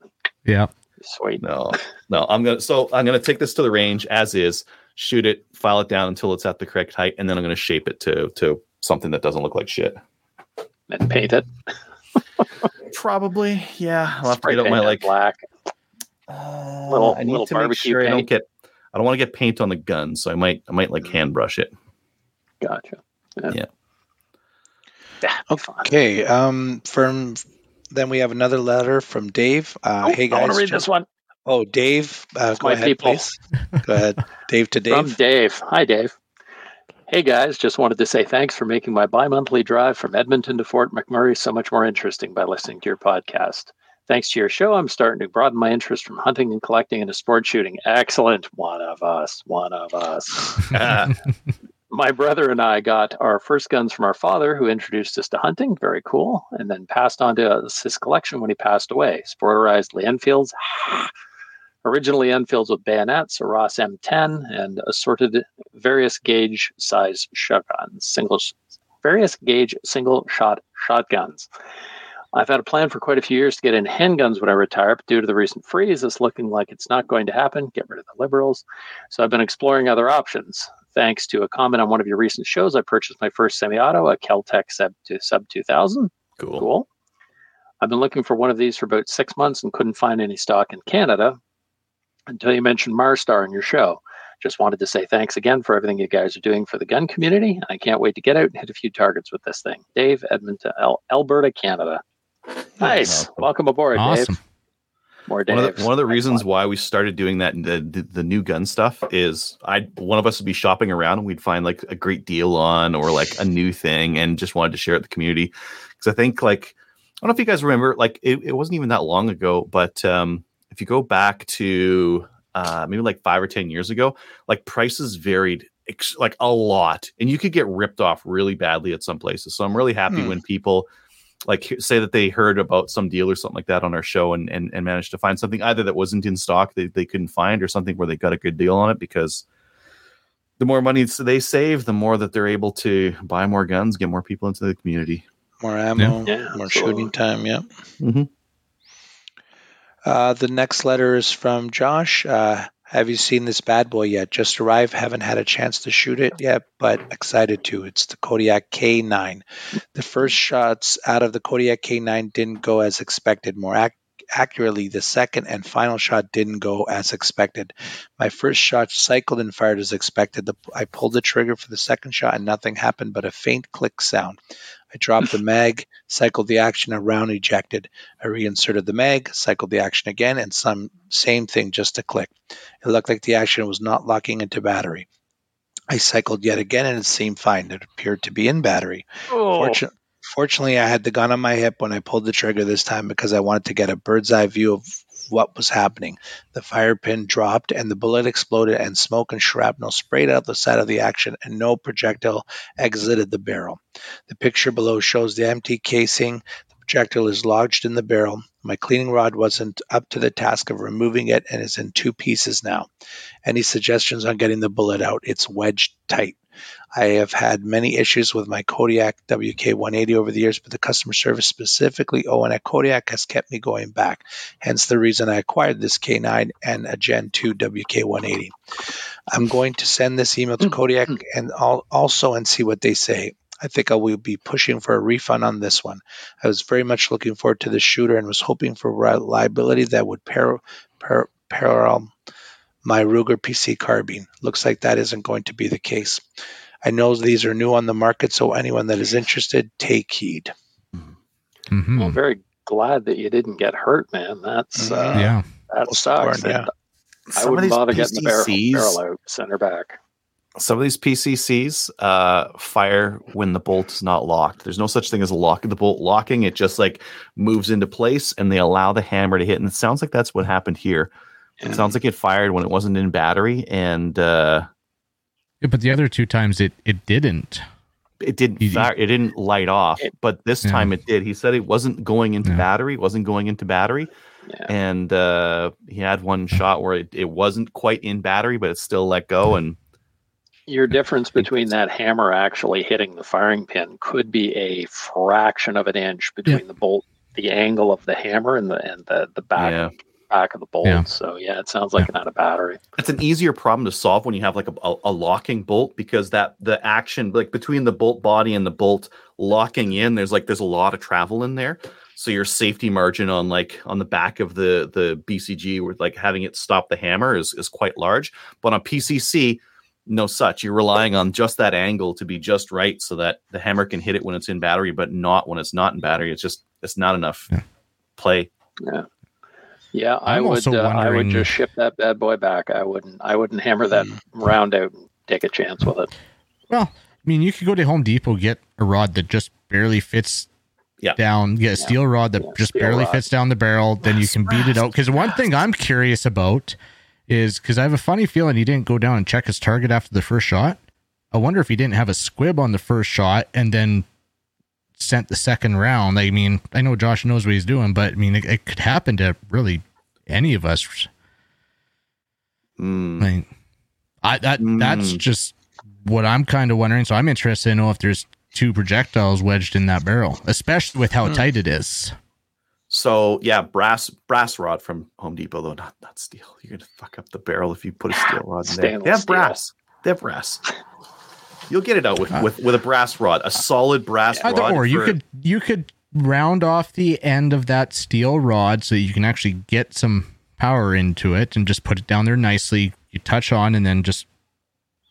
yeah. Sweet. No, no. I'm gonna so I'm gonna take this to the range as is, shoot it, file it down until it's at the correct height, and then I'm gonna shape it to to something that doesn't look like shit. And paint it. Probably, yeah. I'll have to Spray get out paint my it like. black. Uh, Little- I need little to make barbecue sure I don't get. I don't want to get paint on the gun, so I might I might like hand brush it. Gotcha. Yeah. Yeah. Yeah. Okay. Um. From then we have another letter from Dave. Uh, Oh, hey guys, I want to read ju- this one Oh, Dave. Uh, go my ahead, people. please. Go ahead, Dave to Dave. from Dave. Dave. Hi, Dave. Hey guys, just wanted to say thanks for making my bi monthly drive from Edmonton to Fort McMurray so much more interesting by listening to your podcast. Thanks to your show, I'm starting to broaden my interest from hunting and collecting into sport shooting. Excellent. One of us. One of us. my brother and I got our first guns from our father, who introduced us to hunting. Very cool. And then passed on to us his collection when he passed away. Sporterized Lee Enfields. Originally Enfields with bayonets, a Ross M10, and assorted various gauge size shotguns, single, various gauge single shot shotguns. I've had a plan for quite a few years to get in handguns when I retire, but due to the recent freeze, it's looking like it's not going to happen. Get rid of the liberals. So I've been exploring other options. Thanks to a comment on one of your recent shows, I purchased my first semi-auto, a Keltec Sub, Sub 2000. cool. Cool. I've been looking for one of these for about six months and couldn't find any stock in Canada until you mentioned Marstar in your show. Just wanted to say thanks again for everything you guys are doing for the gun community. I can't wait to get out and hit a few targets with this thing. Dave, Edmonton, Alberta, Canada. Nice. Awesome. Welcome aboard, Awesome. Dave. More One of the, one of the reasons why we started doing that the, the the new gun stuff is I one of us would be shopping around and we'd find like a great deal on or like a new thing and just wanted to share it with the community because I think like I don't know if you guys remember like it, it wasn't even that long ago but um if you go back to uh maybe like five or ten years ago like prices varied ex- like a lot and you could get ripped off really badly at some places so I'm really happy Hmm. when people like say that they heard about some deal or something like that on our show and, and, and managed to find something either that wasn't in stock that they couldn't find or something where they got a good deal on it because the more money they save, the more that they're able to buy more guns, get more people into the community. More ammo. Yeah, more absolutely. shooting time. Yep. Mhm. Uh, the next letter is from Josh. Uh, have you seen this bad boy yet? Just arrived. Haven't had a chance to shoot it yet, but excited to. It's the Kodiak K9. The first shots out of the Kodiak K9 didn't go as expected. More ac- accurately, the second and final shot didn't go as expected. My first shot cycled and fired as expected. The, I pulled the trigger for the second shot and nothing happened but a faint click sound. I dropped the mag, cycled the action, a round ejected. I reinserted the mag, cycled the action again, and some same thing, just a click. It looked like the action was not locking into battery. I cycled yet again, and it seemed fine. It appeared to be in battery. Oh, Fortun- fortunately, I had the gun on my hip when I pulled the trigger this time because I wanted to get a bird's eye view of what was happening. The fire pin dropped, and the bullet exploded, and smoke and shrapnel sprayed out the side of the action, and no projectile exited the barrel. The picture below shows the empty casing. The projectile is lodged in the barrel. My cleaning rod wasn't up to the task of removing it and is in two pieces now. Any suggestions on getting the bullet out? It's wedged tight. I have had many issues with my Kodiak WK180 over the years, but the customer service, specifically Owen at Kodiak, has kept me going back. Hence the reason I acquired this K9 and a Gen 2 WK180. I'm going to send this email to mm-hmm. Kodiak mm-hmm. and al- also and see what they say. I think I will be pushing for a refund on this one. I was very much looking forward to this shooter and was hoping for reliability that would pair, pair, parallel my Ruger PC carbine. Looks like that isn't going to be the case. I know these are new on the market, so anyone that is interested, take heed. Mhm. Well, I'm very glad that you didn't get hurt, man. That's uh, yeah. that Most sucks. important, yeah. I wouldn't these bother getting the barrel, barrel out, center back. some of these PCCs uh, fire when the bolt is not locked. There's no such thing as a lock the bolt locking. It just like moves into place and they allow the hammer to hit. And it sounds like that's what happened here. Yeah. It sounds like it fired when it wasn't in battery and uh, Yeah, but the other two times it it didn't. it didn't You- fire, it didn't light off. It- but this Yeah. time it did. He said it wasn't going into Yeah. battery, wasn't going into battery. Yeah. And uh, he had one shot where it, it wasn't quite in battery, but it still let go. And Your difference between that hammer actually hitting the firing pin could be a fraction of an inch between the bolt, the angle of the hammer, and the and the the back yeah. Back of the bolt. Yeah. So yeah, it sounds like it had a battery. it's an easier problem to solve when you have like a, a, a locking bolt because that the action like between the bolt body and the bolt locking in there's like there's a lot of travel in there so your safety margin on like on the back of the the bcg with like having it stop the hammer is is quite large but on pcc no such you're relying on just that angle to be just right so that the hammer can hit it when it's in battery but not when it's not in battery it's just it's not enough Yeah. play Yeah, I I'm would. also Uh, I would just ship that bad boy back. I wouldn't. I wouldn't hammer that round out and take a chance with it. Well, I mean, you could go to Home Depot get a rod that just barely fits Yeah. down. Get a steel rod that Yeah, just steel barely rod. fits down the barrel. Then you can beat it out. Because one thing I'm curious about is because I have a funny feeling he didn't go down and check his target after the first shot. I wonder if he didn't have a squib on the first shot and then sent the second round. I mean, I know Josh knows what he's doing, but I mean, it, it could happen to really any of us. Mm. Like, I that that's Mm. just what I'm kind of wondering. So I'm interested to know if there's two projectiles wedged in that barrel, especially with how Hmm. tight it is. So yeah, brass brass rod from Home Depot though, not not steel. You're gonna fuck up the barrel if you put a steel rod in there. They have steel. brass. They have brass. You'll get it out with, with, with a brass rod, a solid brass Either rod. or you could you could round off the end of that steel rod so you can actually get some power into it and just put it down there nicely. You touch on and then just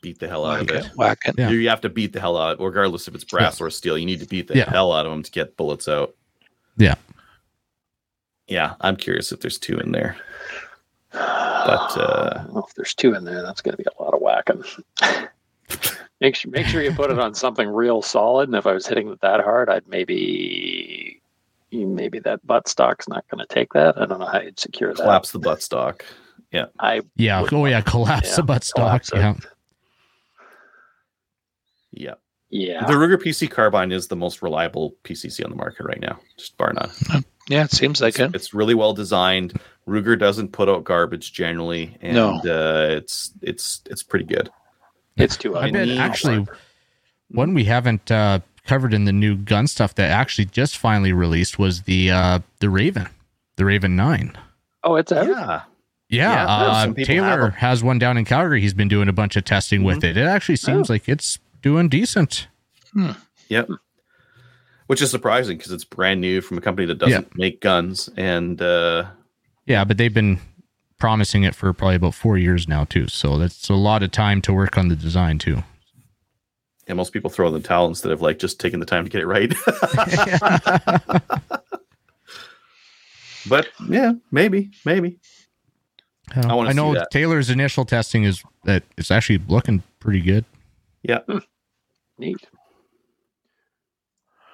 beat the hell out Whack of it. it. Whack it. Yeah. You, you have to beat the hell out, regardless if it's brass or steel. You need to beat the Yeah. hell out of them to get bullets out. Yeah. Yeah, I'm curious if there's two in there. But, uh, well, if there's two in there, that's going to be a lot of whacking. make sure make sure you put it on something real solid. And if I was hitting it that hard, I'd maybe maybe that butt stock's not going to take that. I don't know how you'd secure that. Collapse the buttstock. I yeah. Wouldn't Oh yeah, collapse yeah, the butt stock. collapse. Yeah. Yeah. yeah. The Ruger PC carbine is the most reliable PCC on the market right now, just bar none. Yeah, it seems like it's, it. it's really well designed. Ruger doesn't put out garbage generally, and No. uh, it's it's it's pretty good. It's too. I bet need- actually one we haven't uh, covered in the new gun stuff that actually just finally released was the uh, the Raven, the Raven Nine. Oh, it's out. Yeah, Yeah, Yeah, uh, some people have Taylor has one down in Calgary. He's been doing a bunch of testing with it. It actually seems like it's doing decent. yep. Which is surprising because it's brand new from a company that doesn't make guns, and uh, Yeah, but they've been promising it for probably about four years now too. So that's a lot of time to work on the design too. yeah, most people throw in the towel instead of like just taking the time to get it right. but yeah, maybe, maybe. I wanna I know that. Taylor's initial testing is that it's actually looking pretty good. Yeah, Neat.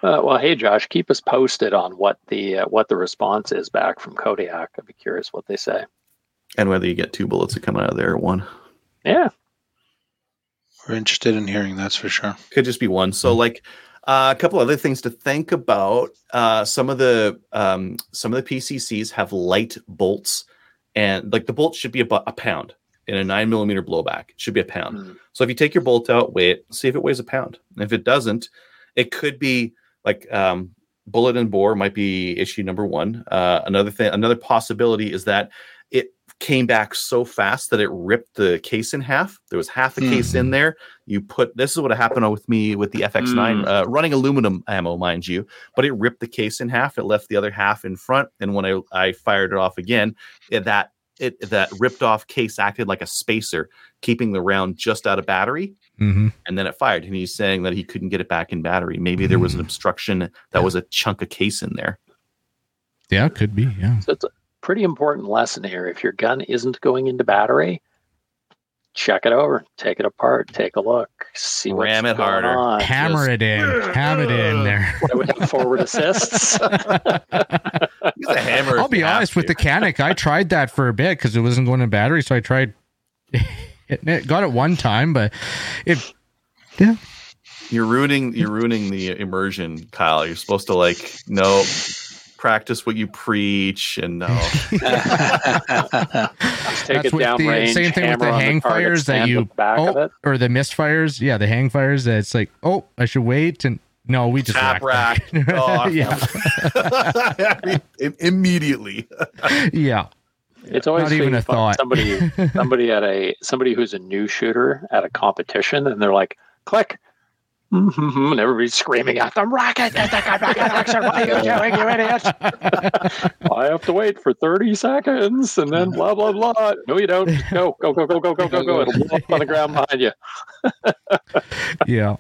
Uh, well, hey Josh, keep us posted on what the uh, what the response is back from Kodiak. I'd be curious what they say. And whether you get two bullets that come out of there or one. Yeah, We're interested in hearing that's for sure. could just be one. So like uh, a couple other things to think about. Uh, some of the um, some of the PCCs have light bolts, and like the bolt should be about a pound. in a nine millimeter blowback. It should be a pound. Mm. So if you take your bolt out, weigh it, see if it weighs a pound. And if it doesn't, it could be like um, bullet and bore might be issue number one. Uh, another thing, another possibility is that it came back so fast that it ripped the case in half. There was half the case in there. You put this is what happened with me with the FX9 uh, running aluminum ammo, mind you, but it ripped the case in half. It left the other half in front, and when I, I fired it off again, it, that it that ripped off case acted like a spacer, keeping the round just out of battery hmm and then it fired. And he's saying that he couldn't get it back in battery. Maybe there was an Mm. obstruction that Yeah. was a chunk of case in there. Yeah, it could be. Yeah. So it's a pretty important lesson here. If your gun isn't going into battery, check it over, take it apart, take a look, see what's Ram it going harder. on. Hammer it in. hammer it in there. I would have forward assists. Use a hammer. I'll be you have honest with the Canik. I tried that for a bit because it wasn't going in battery, so I tried hitting it. Got it one time, but it. Yeah. You're ruining. You're ruining the immersion, Kyle. You're supposed to like no practice what you preach and no. Take That's it with down the- range, same thing with the on hang target, fires that you- at the back of oh, it. or the misfires. Yeah, the hang fires. That it's like, oh, I should wait and no, we just Tap rack rack. Oh, yeah, Im- immediately. yeah. It's always Not even a thought. Somebody, somebody at a somebody who's a new shooter at a competition, and they're like, "Click," Mhm, and everybody's screaming at them, "Rocket! rocket, rocket, rocket, What are you doing, you idiot?" I have to wait for thirty seconds, and then blah blah blah. No, you don't. Go go go go go go go go. It'll blow up on the ground behind you. yeah.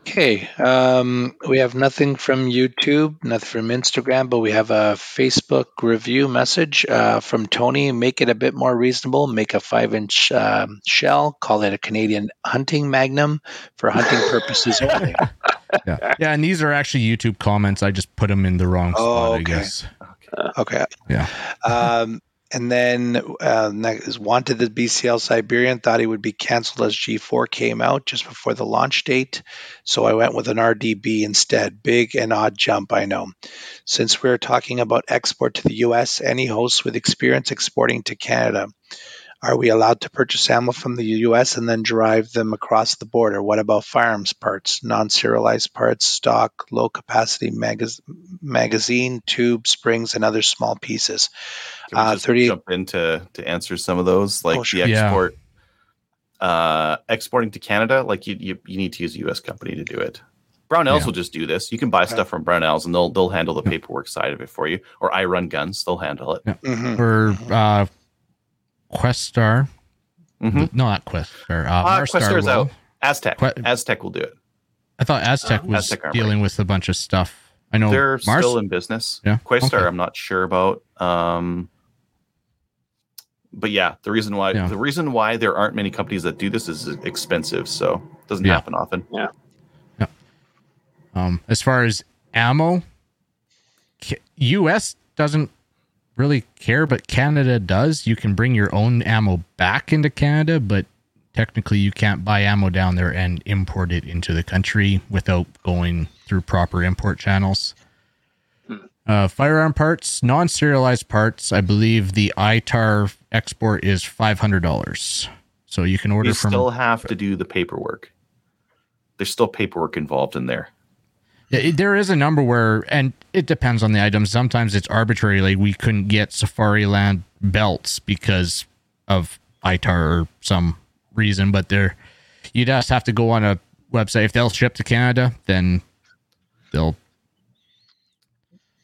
Okay, um, we have nothing from YouTube, nothing from Instagram, but we have a Facebook review message uh, from Tony. Make it a bit more reasonable. Make a five-inch um, shell. Call it a Canadian hunting magnum for hunting purposes only. Yeah. Yeah. And these are actually YouTube comments. I just put them in the wrong Oh, spot, I okay. guess. Okay. Yeah. Um, and then uh, wanted the BCL Siberian. Thought he would be canceled as G4 came out just before the launch date, so I went with an RDB instead. Big and odd jump, I know. Since we're talking about export to the U.S., any hosts with experience exporting to Canada, are we allowed to purchase ammo from the U.S. and then drive them across the border? What about firearms parts, non-serialized parts, stock, low-capacity magaz- magazine, tube, springs, and other small pieces? Can we Uh, just 30 jump in to, to answer some of those, like Oh, sure. the Yeah. export, uh, exporting to Canada. Like you, you, you need to use a U.S. company to do it. Brownells Yeah. will just do this. You can buy stuff from Brownells, and they'll they'll handle the Yeah. paperwork side of it for you. Or I Run Guns, they'll handle it. Mhm. Or uh, Questar. Mhm. No, not Questar. Uh, Uh, Marstar Questar's will. out. Aztec, Que- Aztec will do it. I thought Aztec was Aztec dealing with a bunch of stuff. I know They're Mars. still in business. Yeah, Quastar, okay. I'm not sure about. Um, but yeah, the reason why Yeah. the reason why there aren't many companies that do this is expensive, so it doesn't Yeah. happen often. Um, as far as ammo, U.S. doesn't really care, but Canada does. You can bring your own ammo back into Canada, but technically you can't buy ammo down there and import it into the country without going through proper import channels. Uh, firearm parts, non-serialized parts. I believe the ITAR export is five hundred dollars. So you can order You from still have to do the paperwork. There's still paperwork involved in there. Yeah, it- there is a number where, and it depends on the item. Sometimes it's arbitrary. Like we couldn't get Safariland belts because of ITAR or some reason, but there, you'd just have to go on a website. If they'll ship to Canada, then they'll.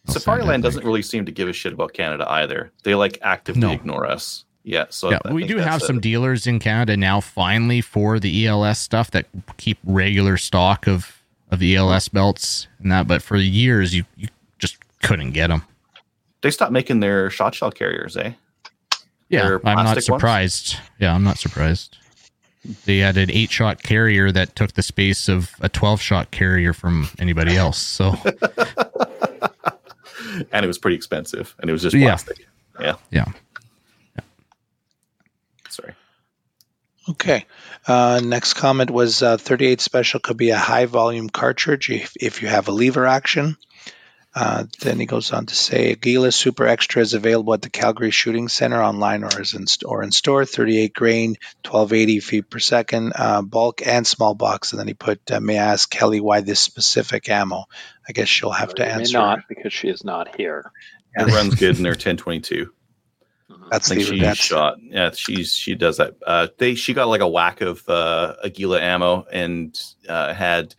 they'll Safariland doesn't really seem to give a shit about Canada either. They like actively No. ignore us. Yeah, so Yeah, we do have a- some dealers in Canada now. Finally, for the ELS stuff that keep regular stock of of the ELS belts and that, but for years you you just couldn't get them. They stopped making their shot shell carriers, eh? Yeah, I'm not plastic ones? surprised. Yeah, I'm not surprised. They had an eight shot carrier that took the space of a 12 shot carrier from anybody else. So, And it was pretty expensive, and it was just Yeah. plastic. Yeah. yeah. Sorry. Okay. Uh, next comment was uh, 38 special could be a high volume cartridge if, if you have a lever action. Uh, then he goes on to say, Aguila Super Extra is available at the Calgary Shooting Center online or is in, or in store. 38 grain, 1280 feet per second, uh, bulk and small box. And then he put, uh, may I ask Kelly why this specific ammo? I guess she'll have to You may answer. not because she is not here. It runs good in their 1022. That's I think the she that's, shot. Yeah, she's she does that. Uh, they she got like a whack of uh, Aguila ammo and uh, had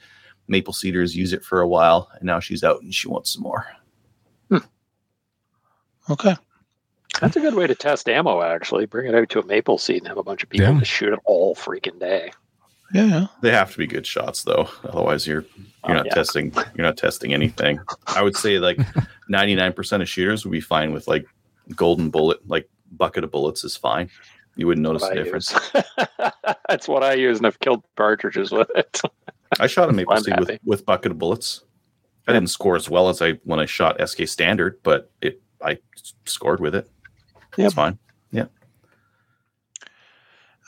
Maple Cedars use it for a while, and now she's out and she wants some more. okay. That's a good way to test ammo, actually. Bring it out to a maple seed and have a bunch of people Yeah. just shoot it all freaking day. Yeah, yeah. They have to be good shots though, otherwise you're Oh, you're not yeah. testing you're not testing anything. I would say like 99% of shooters would be fine with like golden bullet, like bucket of bullets is fine. You wouldn't notice the difference. That's what I use, and I've killed partridges with it. I shot a maple seed with, with bucket of bullets. I didn't score as well as I when I shot SK standard, but it I scored with it. Yep. It's fine.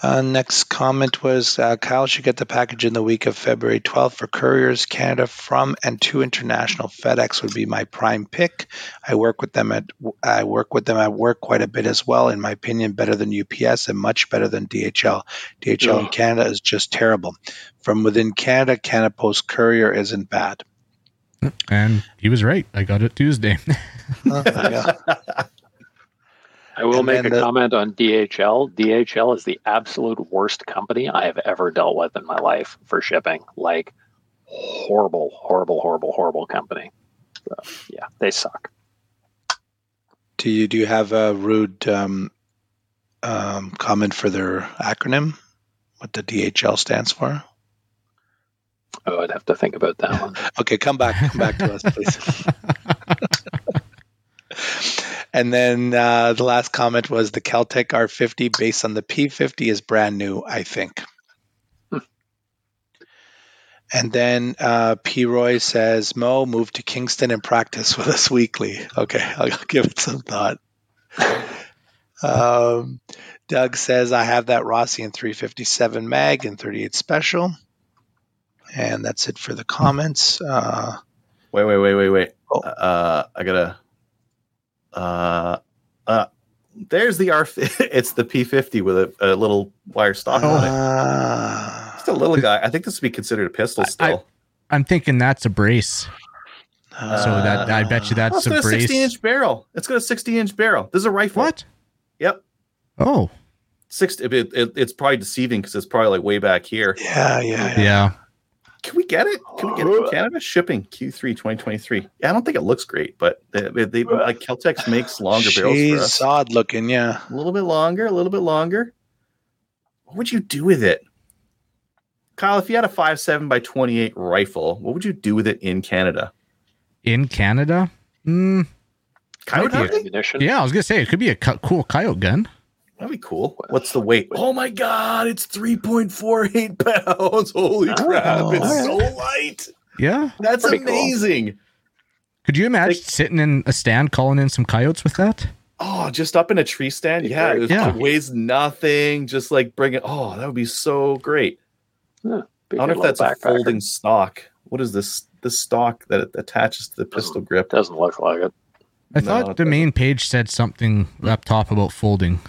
Uh, next comment was uh, Kyle should get the package in the week of February 12th for couriers Canada from and to international. FedEx would be my prime pick. I work with them at I work with them at work quite a bit as well. In my opinion, better than UPS and much better than DHL. DHL in Canada is just terrible. From within Canada, Canada Post Courier isn't bad. And he was right. I got it Tuesday. Uh, yeah. I will And make a the- comment on DHL. DHL is the absolute worst company I have ever dealt with in my life for shipping. Like horrible, horrible, horrible, horrible company. So, yeah, they suck. Do you do you have a rude um, um, comment for their acronym? What the DHL stands for? Oh, I'd have to think about that one. Okay, come back, come back to us, please. and then uh, the last comment was the Kel-Tec R50 based on the P50 is brand new, I think. Hmm. And then uh, P. Roy says, Mo, move to Kingston and practice with us weekly. Okay, I'll give it some thought. Um, Doug says, I have that Rossi in 357 mag and 38 special. And that's it for the comments. Uh, Wait, wait, wait, wait, wait. Oh. Uh, I gotta. Uh, uh, there's the R. It's the P50 with a, a little wire stock on it. Ah. Just a little guy. I think this would be considered a pistol I- still. I'm thinking that's a brace. So that I bet you Oh, that's it's a got a brace. 60 inch barrel. It's got a 60 inch barrel. This is a rifle. What? Yep. Oh, Six. It, it, it's probably deceiving because it's probably like way back here. Yeah, yeah, yeah. yeah. Can we get it? Can we get it from Canada? Shipping Q3 2023. Yeah, I don't think it looks great, but they, they, they like Keltex makes longer barrels She's odd looking, yeah. A little bit longer, a little bit longer. What would you do with it? Kyle, if you had a 5.7 by 28 rifle, what would you do with it in Canada? In Canada? Mm, Coyote Might be a- hunting? Ammunition. yeah, I was gonna say it could be a co- cool coyote gun. That'd be cool. What's the weight? Oh my god, it's 3.48 pounds. Holy Oh, crap, it's alright. so light. Yeah. That's Pretty cool. amazing. Could you imagine Like- sitting in a stand calling in some coyotes with that? Oh, just up in a tree stand? Yeah, it Yeah. weighs nothing. Just like bring it. Oh, that would be so great. Be I a wonder if that's little a folding stock. What is this? This stock that it attaches to the pistol grip. Doesn't look like it. I No, thought it the main page said something up top about folding.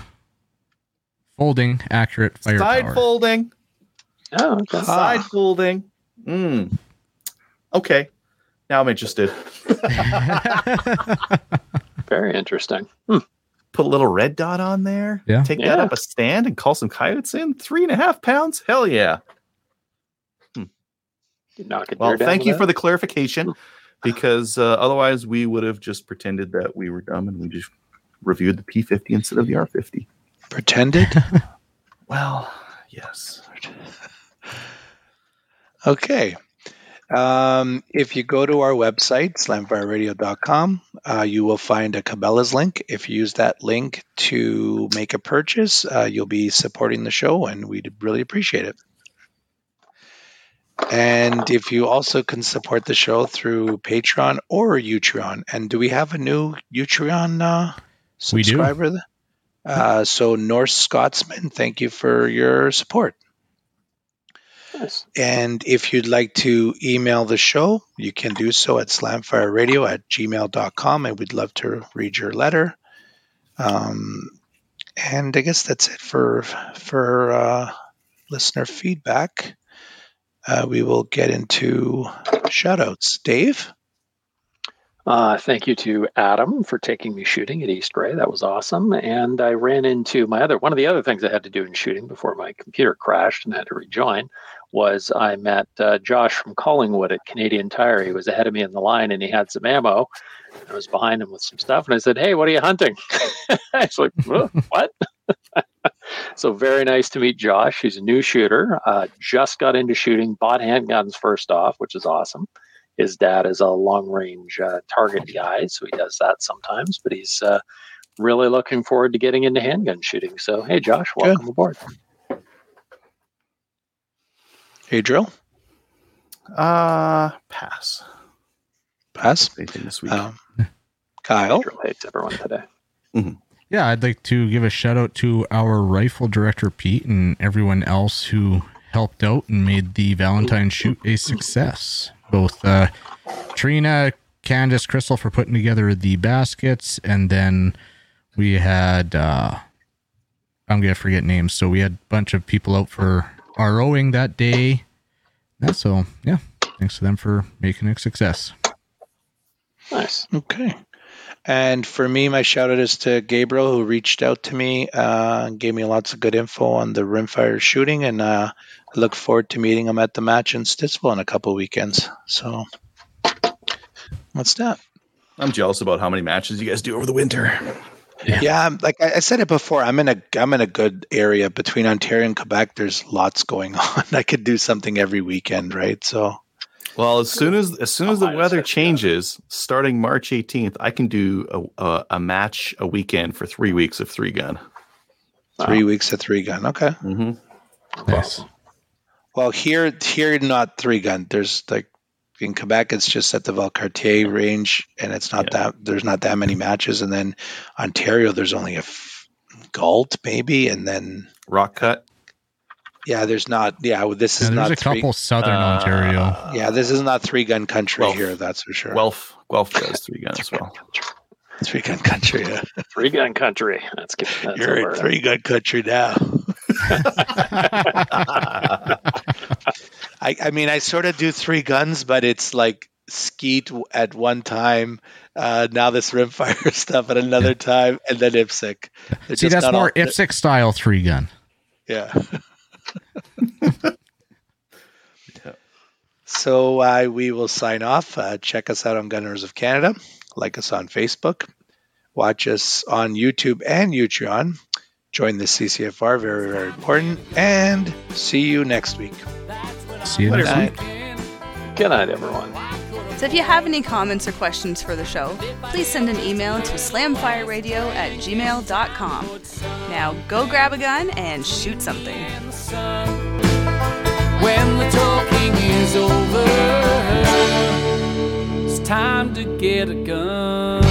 Folding accurate fire. Side folding. Oh, okay. Side folding. Mm. Okay. Now I'm interested. Very interesting. Put a little red dot on there. Yeah. Take that up a stand and call some coyotes in. Three and a half pounds. Hell yeah. You knock Well, thank you that? for the clarification because uh, otherwise we would have just pretended that we were dumb and we just reviewed the P50 instead of the R50. Pretended? Well, yes. Okay. Um, if you go to our website, slamfireradio.com, uh, you will find a Cabela's link. If you use that link to make a purchase, uh, you'll be supporting the show, and we'd really appreciate it. And if you also can support the show through Patreon or Utreon, and do we have a new Utreon uh, We do. Uh, so Norse Scotsman, thank you for your support. Nice. And if you'd like to email the show, you can do so at slamfireradio at gmail.com. And we'd love to read your letter. Um, and I guess that's it for for uh, listener feedback. Uh, we will get into shoutouts. Dave? Uh, thank you to Adam for taking me shooting at East Grey. That was awesome. And I ran into my other one of the other things I had to do in shooting before my computer crashed and had to rejoin was I met uh, Josh from Collingwood at Canadian Tire. He was ahead of me in the line and he had some ammo. I was behind him with some stuff and I said, Hey, what are you hunting? I was like, What? so very nice to meet Josh. He's a new shooter, uh, just got into shooting, bought handguns first off, which is awesome his dad is a long range uh, target guy, so he does that sometimes. But he's uh, really looking forward to getting into handgun shooting. So, hey, Josh, welcome Good. aboard. Hey, drill. Uh, pass. Pass. this week. Um, Kyle. Drill hates everyone today. Mm-hmm. Yeah, I'd like to give a shout out to our rifle director Pete and everyone else who helped out and made the Valentine shoot a success both uh, Trina, Candace, Crystal for putting together the baskets, and then we had uh, I'm gonna forget names. So we had a bunch of people out for ROing that day. Yeah, so yeah, thanks to them for making it a success. Nice. Okay. And for me, my shout out is to Gabriel, who reached out to me uh, and gave me lots of good info on the rimfire shooting. And uh, I look forward to meeting him at the match in Stittsville in a couple weekends. So, what's that? I'm jealous about how many matches you guys do over the winter. Yeah. yeah, like I said it before, I'm in a I'm in a good area between Ontario and Quebec. There's lots going on. I could do something every weekend, right? So well, as soon as as soon as the weather changes, starting March 18th, I can do a, a, a match a weekend for three weeks of three gun. Three wow. weeks of three gun. Okay. Mm-hmm. Nice. Well, here here not three gun. There's like in Quebec, it's just at the Valcartier range, and it's not yeah. that there's not that many matches. And then Ontario, there's only a f- Galt maybe, and then Rock Cut. Yeah, there's not. Yeah, this yeah, is not. There's a three, couple southern uh, Ontario. Yeah, this is not three gun country Guelph. here. That's for sure. Guelph, Guelph does three gun as well. Three gun country. Yeah. Three gun country. That's good. That's You're in three gun country now. I, I mean, I sort of do three guns, but it's like skeet at one time. Uh, now this rimfire stuff at another time, and then IPSC. See, that's more all, IPSC style three gun. Yeah. So uh, we will sign off. Uh, check us out on Gunners of Canada. Like us on Facebook. Watch us on YouTube and Utreon. Join the CCFR. Very, very important. And see you next week. See you next week. Good night, everyone. So if you have any comments or questions for the show, please send an email to slamfireradio at gmail.com. Now go grab a gun and shoot something. When the talking is over, it's time to get a gun.